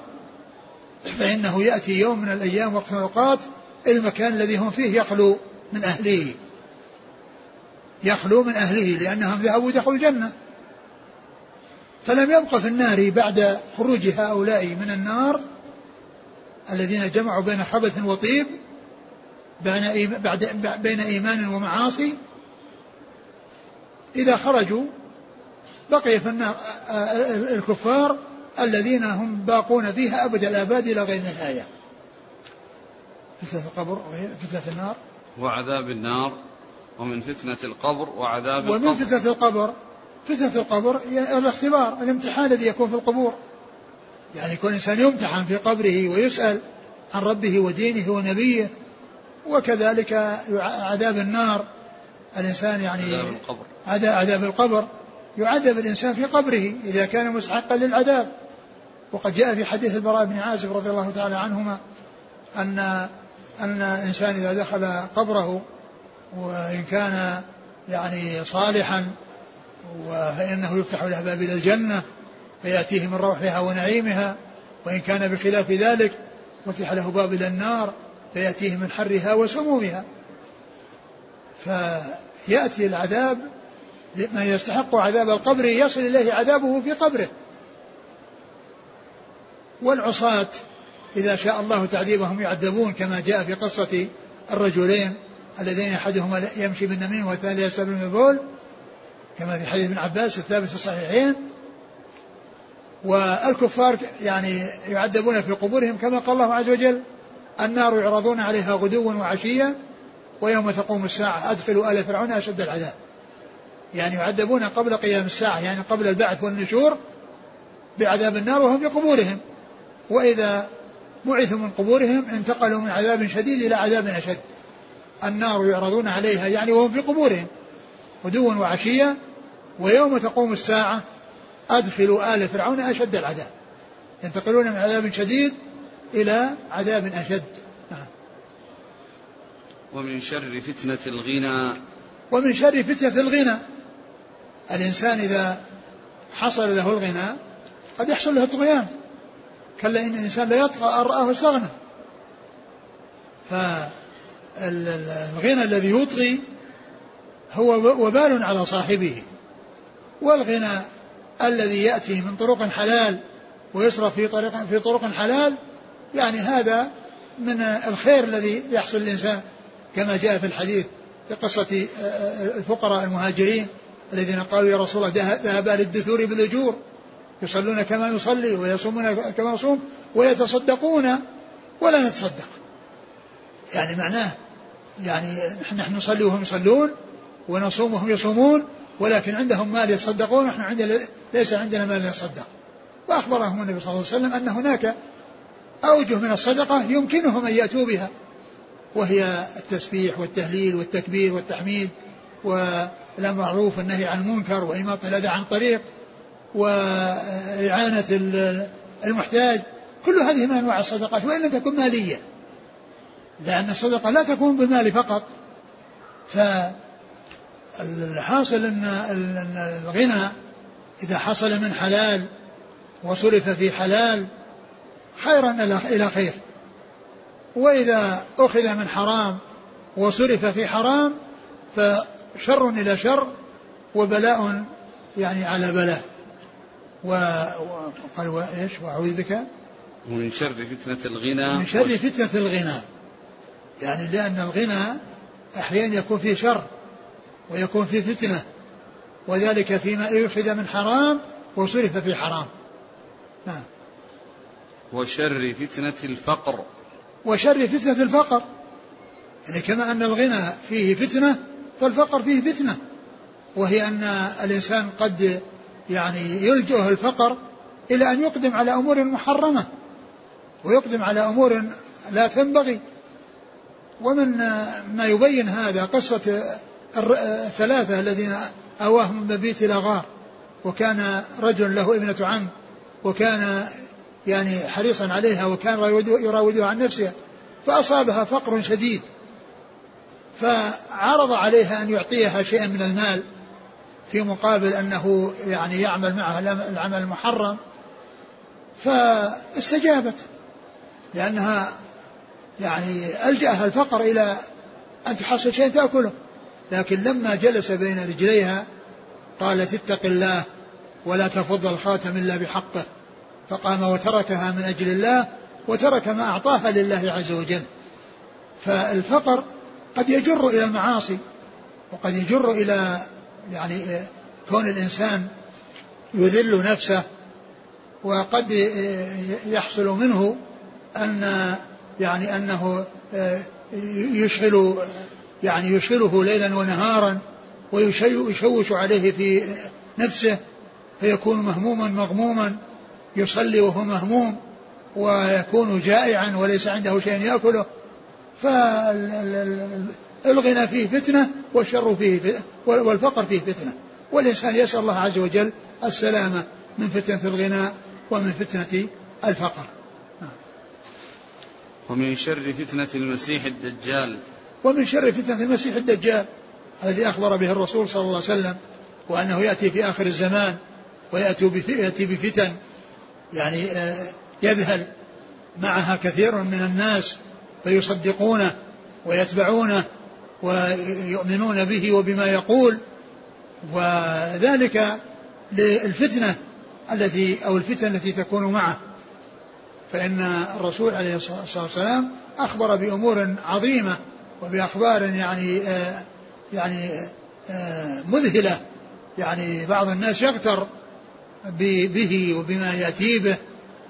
فإنه يأتي يوم من الأيام وقت من الأوقات المكان الذي هم فيه يخلو من أهله. يخلو من أهله لأنهم ذهبوا دخلوا الجنة. فلم يبق في النار بعد خروج هؤلاء من النار الذين جمعوا بين خبث وطيب بين إيمان ومعاصي. إذا خرجوا بقي في النار الكفار الذين هم باقون فيها أبد الآباد إلى غير نهاية. فتنة القبر فتنة النار. وعذاب النار ومن فتنة القبر وعذاب ومن القبر فتنة القبر فتنة القبر يعني الاختبار الامتحان الذي يكون في القبور. يعني يكون الإنسان يمتحن في قبره ويسأل عن ربه ودينه ونبيه وكذلك عذاب النار. الإنسان يعني عذاب القبر. عذاب القبر. يعذب الإنسان في قبره إذا كان مستحقا للعذاب. وقد جاء في حديث البراء بن عازب رضي الله تعالى عنهما أن أن الإنسان إذا دخل قبره وإن كان يعني صالحا فإنه يفتح له باب إلى الجنة فيأتيه من روحها ونعيمها وإن كان بخلاف ذلك فتح له باب إلى النار فيأتيه من حرها وسمومها. فيأتي العذاب من يستحق عذاب القبر يصل إليه عذابه في قبره. والعصاة إذا شاء الله تعذيبهم يعذبون كما جاء في قصة الرجلين اللذين أحدهما يمشي بالنميم والثاني يسأل من البول كما في حديث ابن عباس الثابت في الصحيحين. والكفار يعني يعذبون في قبورهم كما قال الله عز وجل النار يعرضون عليها غدوا وعشيا ويوم تقوم الساعة أدخلوا آل فرعون أشد العذاب. يعني يعذبون قبل قيام الساعة يعني قبل البعث والنشور بعذاب النار وهم في قبورهم. وإذا بعثوا من قبورهم انتقلوا من عذاب شديد إلى عذاب أشد. النار يعرضون عليها يعني وهم في قبورهم. غدوا وعشيا ويوم تقوم الساعة أدخلوا آل فرعون أشد العذاب. ينتقلون من عذاب شديد إلى عذاب أشد. نعم. ومن شر فتنة الغنى. ومن شر فتنة الغنى. الإنسان إذا حصل له الغنى قد يحصل له الطغيان. كلا إن الإنسان لا يطغى أن رآه استغنى. فالغنى الذي يطغي هو وبال على صاحبه. والغنى الذي يأتي من طرق حلال ويصرف في طريق في طرق حلال يعني هذا من الخير الذي يحصل للإنسان كما جاء في الحديث في قصة الفقراء المهاجرين. الذين قالوا يا رسول الله ذهب أهل الدثور بالأجور. يصلون كما يصلي ويصومون كما يصوم ويتصدقون ولا نتصدق. يعني معناه يعني نحن نصلي وهم يصلون ونصوم وهم يصومون ولكن عندهم مال يتصدقون ونحن عندنا ليس عندنا مال يتصدق. وأخبرهم النبي صلى الله عليه وسلم أن هناك أوجه من الصدقة يمكنهم أن يأتوا بها وهي التسبيح والتهليل والتكبير والتحميد والمعروف والنهي عن المنكر وإماطة الأذى عن الطريق وإعانة المحتاج. كل هذه من أنواع الصدقات وإن لم تكن مالية. لأن الصدقة لا تكون بالمال فقط. فالحاصل أن الغنى إذا حصل من حلال وصرف في حلال خيرا إلى خير. وإذا أخذ من حرام وصرف في حرام فشر إلى شر وبلاء يعني على بلاء. وقال إيش؟ وأعوذ بك. ومن شر فتنة الغنى من شر فتنة الغنى. يعني لأن الغنى أحيانا يكون فيه شر ويكون فيه فتنة. وذلك فيما يؤخذ من حرام وصرف في حرام. نعم. وشر فتنة الفقر. وشر فتنة الفقر. يعني كما أن الغنى فيه فتنة فالفقر فيه فتنة وهي أن الإنسان قد يعني يلجأه الفقر إلى أن يقدم على أمور محرمة ويقدم على أمور لا تنبغي. ومن ما يبين هذا قصة الثلاثة الذين أواهم مبيت إلى غار وكان رجل له ابنة عم وكان يعني حريصا عليها وكان يراودها عن نفسها فأصابها فقر شديد. فعرض عليها أن يعطيها شيئا من المال في مقابل أنه يعني يعمل معها العمل المحرم فاستجابت لأنها يعني ألجأها الفقر إلى أن تحصل شيئا تأكله. لكن لما جلس بين رجليها قالت اتق الله ولا تفض الخاتم إلا بحقه فقام وتركها من أجل الله وترك ما أعطاها لله عز وجل. فالفقر قد يجر إلى المعاصي وقد يجر إلى يعني كون الإنسان يذل نفسه وقد يحصل منه أن يعني أنه يشغل يعني يشغله ليلا ونهارا ويشوش عليه في نفسه فيكون مهموما مغموما يصلي وهو مهموم ويكون جائعا وليس عنده شيء يأكله. فالغنى فيه فتنة والشر فيه فتنة والفقر فيه فتنة. والإنسان يسأل الله عز وجل السلامه من فتنة الغنى ومن فتنة الفقر. ومن شر فتنة المسيح الدجال. ومن شر فتنة المسيح الدجال الذي أخبر به الرسول صلى الله عليه وسلم وأنه يأتي في آخر الزمان ويأتي يأتي بفتن يعني آه، يذهل معها كثير من الناس فيصدقونه ويتبعونه ويؤمنون به وبما يقول وذلك للفتنة التي أو الفتن التي تكون معه. فإن الرسول عليه الصلاة والسلام أخبر بأمور عظيمة وبأخبار يعني يعني مذهلة يعني بعض الناس يغتر به وبما يأتي به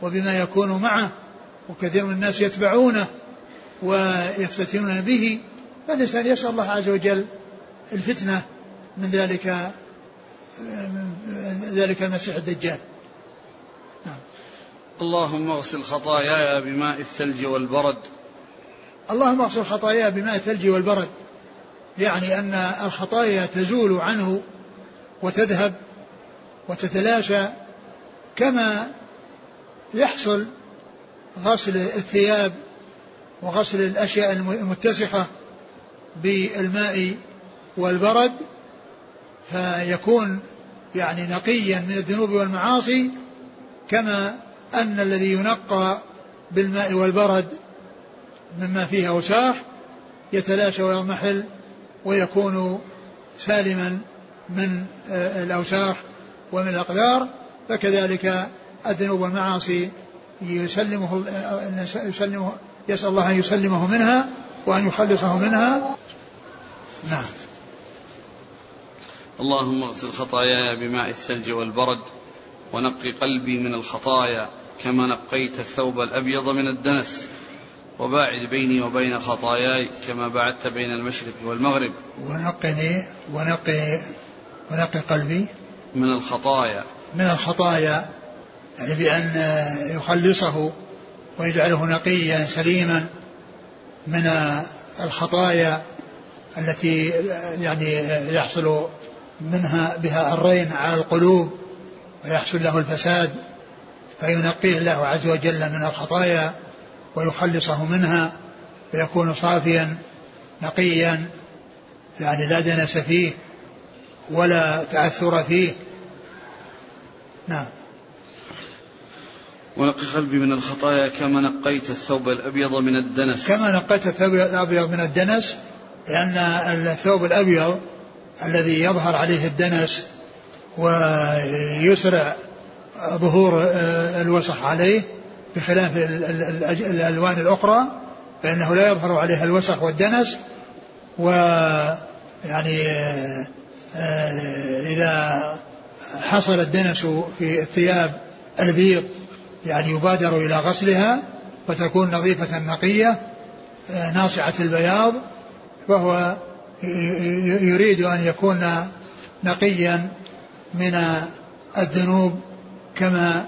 وبما يكون معه وكثير من الناس يتبعونه. ويفتتنون به فالإنسان يسأل الله عز وجل الفتنة من ذلك من ذلك المسيح الدجال. نعم. اللهم اغسل خطاياي بماء الثلج والبرد. اللهم اغسل خطاياي بماء الثلج والبرد. يعني أن الخطايا تزول عنه وتذهب وتتلاشى كما يحصل غسل الثياب وغسل الأشياء المتسخة بالماء والبرد فيكون يعني نقيا من الذنوب والمعاصي كما أن الذي ينقى بالماء والبرد مما فيه أوساخ يتلاشى ويضمحل ويكون سالما من آه، الأوساخ ومن الأقدار فكذلك الذنوب والمعاصي يسلمه يسلمه يسأل الله أن يسلمه منها وأن يخلصه منها. نعم. اللهم اغسل خطاياي بماء الثلج والبرد ونقي قلبي من الخطايا كما نقيت الثوب الأبيض من الدنس. وباعد بيني وبين خطاياي كما بعدت بين المشرق والمغرب. ونقني ونقي ونقي قلبي. من الخطايا. من الخطايا يعني بأن يخلصه. ويجعله نقيا سليما من الخطايا التي يعني يحصل منها بها الرين على القلوب ويحصل له الفساد فينقيه الله عز وجل من الخطايا ويخلصه منها فيكون صافيا نقيا يعني لا دنس فيه ولا تعثر فيه. نعم. ونقي قلبي من الخطايا كما نقيت الثوب الأبيض من الدنس. كما نقيت الثوب الأبيض من الدنس لأن الثوب الأبيض الذي يظهر عليه الدنس ويسرع ظهور الوسخ عليه بخلاف الألوان الأخرى فإنه لا يظهر عليها الوسخ والدنس. و يعني آه، إذا حصل الدنس في الثياب البيض يعني يبادر إلى غسلها فتكون نظيفة نقية آه، ناصعة البياض فهو يريد أن يكون نقيا من الذنوب كما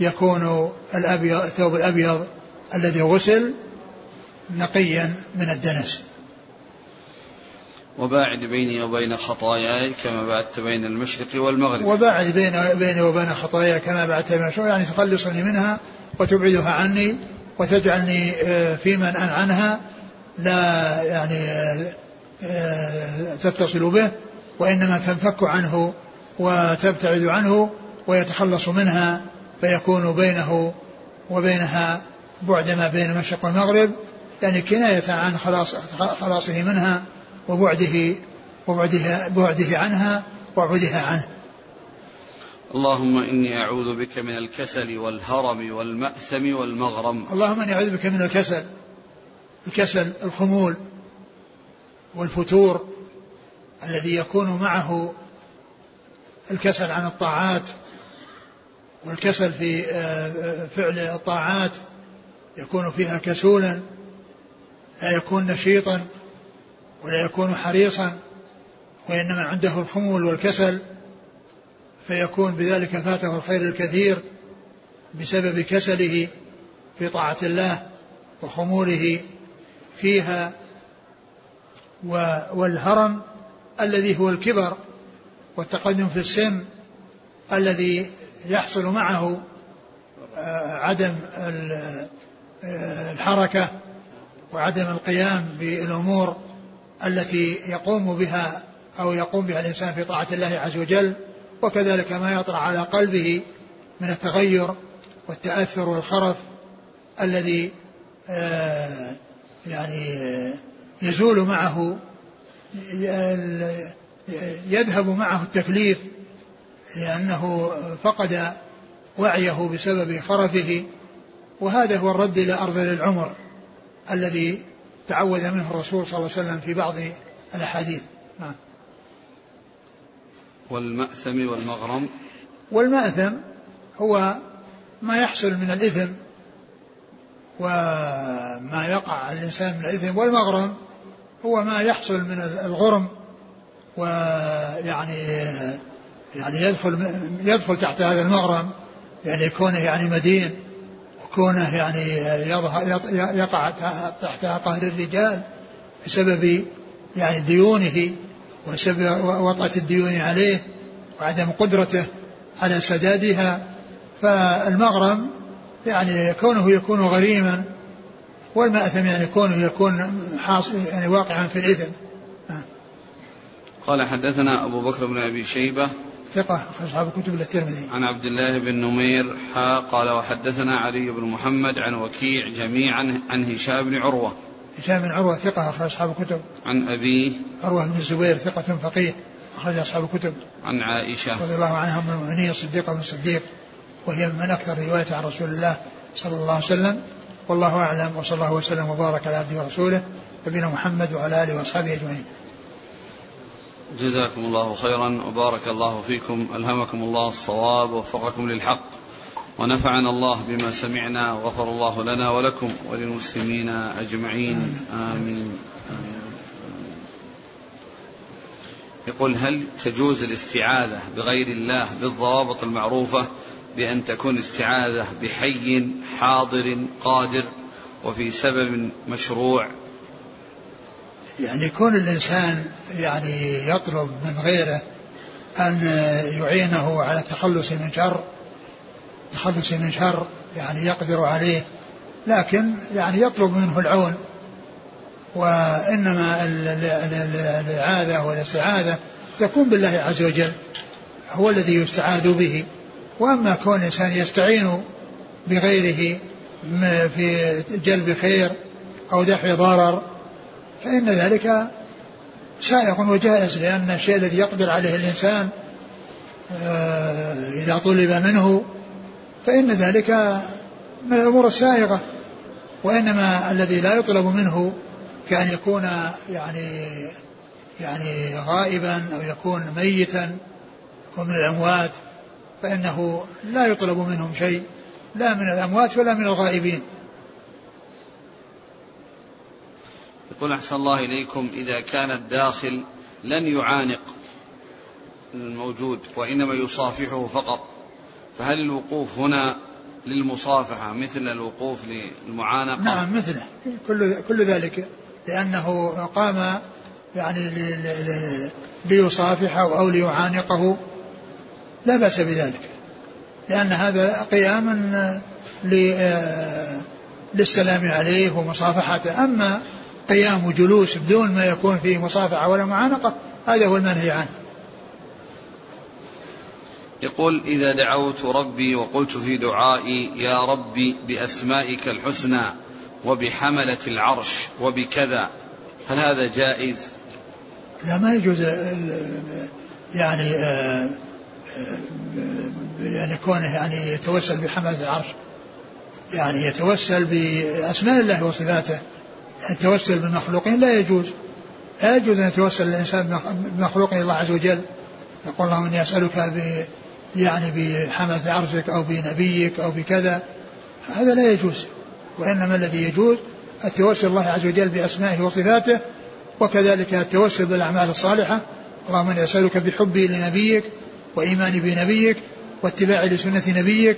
يكون الأبيض الثوب الأبيض الذي غسل نقيا من الدنس. وباعد بيني وبين خطاياي كما بعدت بين المشرق والمغرب. وباعد بين بيني وبين خطاياي كما بعدت بين المشرق. يعني تخلصني منها وتبعدها عني وتجعلني آه، في من أن عنها لا يعني آه، آه، تتصل به وإنما تنفك عنه وتبتعد عنه ويتخلص منها فيكون بينه وبينها بعد ما بين المشرق والمغرب. يعني كناية عن خلاص خلاصه منها. وبعده وبعده بعده عنها وبعدها عنه. اللهم إني أعوذ بك من الكسل والهرم والمأثم والمغرم. اللهم إني أعوذ بك من الكسل الكسل الخمول والفتور الذي يكون معه الكسل عن الطاعات والكسل في آه، فعل الطاعات يكون فيها كسولا لا يكون نشيطا. ولا يكون حريصا وإنما عنده الخمول والكسل فيكون بذلك فاته الخير الكثير بسبب كسله في طاعة الله وخموله فيها والهرم الذي هو الكبر والتقدم في السن الذي يحصل معه آه، عدم آه، الحركة وعدم القيام بالأمور التي يقوم بها أو يقوم بها الإنسان في طاعة الله عز وجل وكذلك ما يطرأ على قلبه من التغير والتأثر والخرف الذي آه، يعني يزول معه يذهب معه التكليف لأنه فقد وعيه بسبب خرفه وهذا هو الرد إلى أرض العمر الذي تعوذ منه الرسول صلى الله عليه وسلم في بعض الأحاديث. نعم والمأثم والمغرم. والمأثم هو ما يحصل من الإثم وما يقع على الإنسان من الإثم والمغرم هو ما يحصل من الغرم ويعني يعني يدخل يدخل تحت هذا المغرم يعني كونه يعني مدين. وكونه يعني يظهر يقع تحت قهر الرجال بسبب يعني ديونه وسبب وطأة الديون عليه وعدم قدرته على سدادها. فالمغرم يعني كونه يكون غريما والمأثم يعني كونه يكون حاصل يعني واقعا في الإثم. قال حدثنا أبو بكر بن أبي شيبة ثقة أصحاب الكتب الترمذي. عن عبد الله بن نمير حا قال وحدثنا علي بن محمد عن وكيع جميعا عن هشام بن عروة. هشام بن عروة ثقة أخرج أصحاب الكتب. عن أبيه. عروة بن الزبير ثقة فقيه أخرج أصحاب الكتب. عن عائشة. رضي الله عنها من المؤمنين الصديقة بن الصديق. وهي من أكثر رواية عن رسول الله صلى الله عليه وسلم. والله أعلم وصلى الله وسلم وبارك على عبده ورسوله نبينا محمد وعلى آله وأصحابه أجمعين. جزاكم الله خيرا وبارك الله فيكم ألهمكم الله الصواب ووفقكم للحق ونفعنا الله بما سمعنا وغفر الله لنا ولكم وللمسلمين أجمعين آمين. يقول هل تجوز الاستعاذة بغير الله بالضوابط المعروفة بأن تكون استعاذة بحي حاضر قادر وفي سبب مشروع يعني كون الإنسان يعني يطلب من غيره أن يعينه على التخلص من شر التخلص من شر يعني يقدر عليه لكن يعني يطلب منه العون. وإنما الإعاذة والاستعاذة تكون بالله عز وجل هو الذي يستعاذ به. وأما كون الإنسان يستعين بغيره في جلب خير أو دفع ضرر فإن ذلك سائق وجائز لأن الشيء الذي يقدر عليه الإنسان آه، إذا طلب منه فإن ذلك من الأمور السائغة. وإنما الذي لا يطلب منه كأن يكون يعني يعني غائبا أو يكون ميتا يكون من الأموات فإنه لا يطلب منهم شيء لا من الأموات ولا من الغائبين. يقول أحسن الله إليكم إذا كان الداخل لن يعانق الموجود وإنما يصافحه فقط. فهل الوقوف هنا للمصافحة مثل الوقوف للمعانقة؟ نعم مثله. كل, كل ذلك لأنه قام يعني ليصافحه أو ليعانقه. لا بأس بذلك لأن هذا قيام للسلام عليه ومصافحته. أما قيام وجلوس بدون ما يكون فيه مصافحة ولا معانقة هذا هو المنهي عنه. يقول إذا دعوت ربي وقلت في دعائي يا ربي بأسمائك الحسنى وبحملة العرش وبكذا هل هذا جائز؟ لا ما يجوز يعني آه، آه، يعني كونه يعني يتوسل بحملة العرش. يعني يتوسل بأسماء الله وصفاته. التوسل بالمخلوقين لا يجوز. لا يجوز أن يتوسل الإنسان بمخلوق الله عز وجل. يقول اللهم إني أسألك ب يعني بحملة عرشك أو بنبيك أو بكذا. هذا لا يجوز. وإنما الذي يجوز التوسل الله عز وجل بأسمائه وصفاته وكذلك التوسل بالأعمال الصالحة. اللهم إني أسألك بحبي لنبيك وإيماني بنبيك واتباعي لسنة نبيك.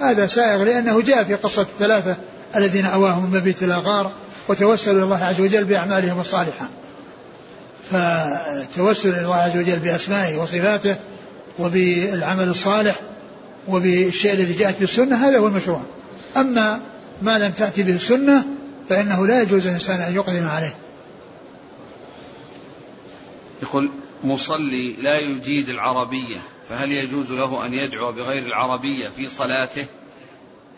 هذا سائغ لأنه جاء في قصة الثلاثة الذين أواهم من مبيت إلى غار وتوسلوا إلى الله عز وجل بأعمالهم الصالحة. فالتوسل إلى الله عز وجل بأسمائه وصفاته وبالعمل الصالح وبالشيء الذي جاءت به السنة هذا هو المشروع. أما ما لم تأتي به السنة فإنه لا يجوز للإنسان أن يقدم عليه. يقول مصلي لا يجيد العربية فهل يجوز له أن يدعو بغير العربية في صلاته؟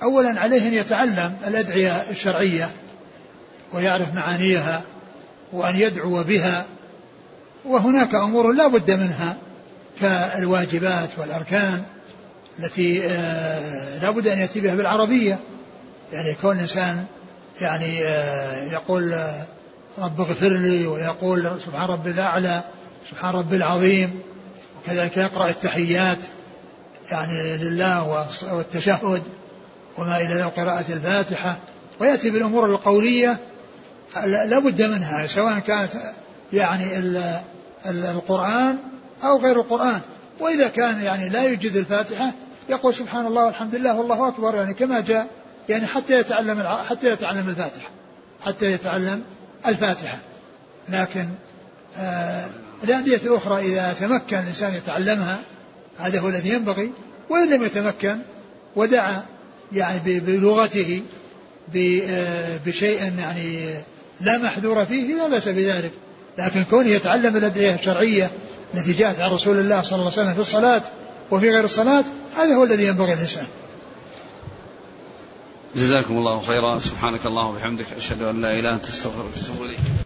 أولا عليه أن يتعلم الأدعية الشرعية ويعرف معانيها وأن يدعو بها وهناك أمور لا بد منها كالواجبات والأركان التي آه، لا بد أن يأتي بها بالعربية. يعني كون الإنسان يعني آه، يقول آه، رب اغفر لي ويقول سبحان ربي الأعلى سبحان ربي العظيم وكذلك يقرأ التحيات يعني لله والتشهد وما إلى قراءة الفاتحة ويأتي بالأمور القولية لا بد منها سواء كانت يعني القرآن أو غير القرآن. وإذا كان يعني لا يجد الفاتحة يقول سبحان الله والحمد لله والله أكبر يعني كما جاء يعني حتى يتعلم حتى يتعلم الفاتحة حتى يتعلم الفاتحة. لكن آه الأندية الأخرى إذا تمكن الإنسان يتعلمها هذا هو الذي ينبغي. وإن لم يتمكن ودعا يعني بلغته آه، بشيء يعني لا محذور فيه لا بأس بذلك. لكن كونه يتعلم الأدعية الشرعية التي جاءت عن رسول الله صلى الله عليه وسلم في الصلاة وفي غير الصلاة هذا هو الذي ينبغي الإنسان جزاكم الله خيرا. سبحانك اللهم وبحمدك أشهد أن لا إله إلا أنت أستغفرك وأتوب إليك.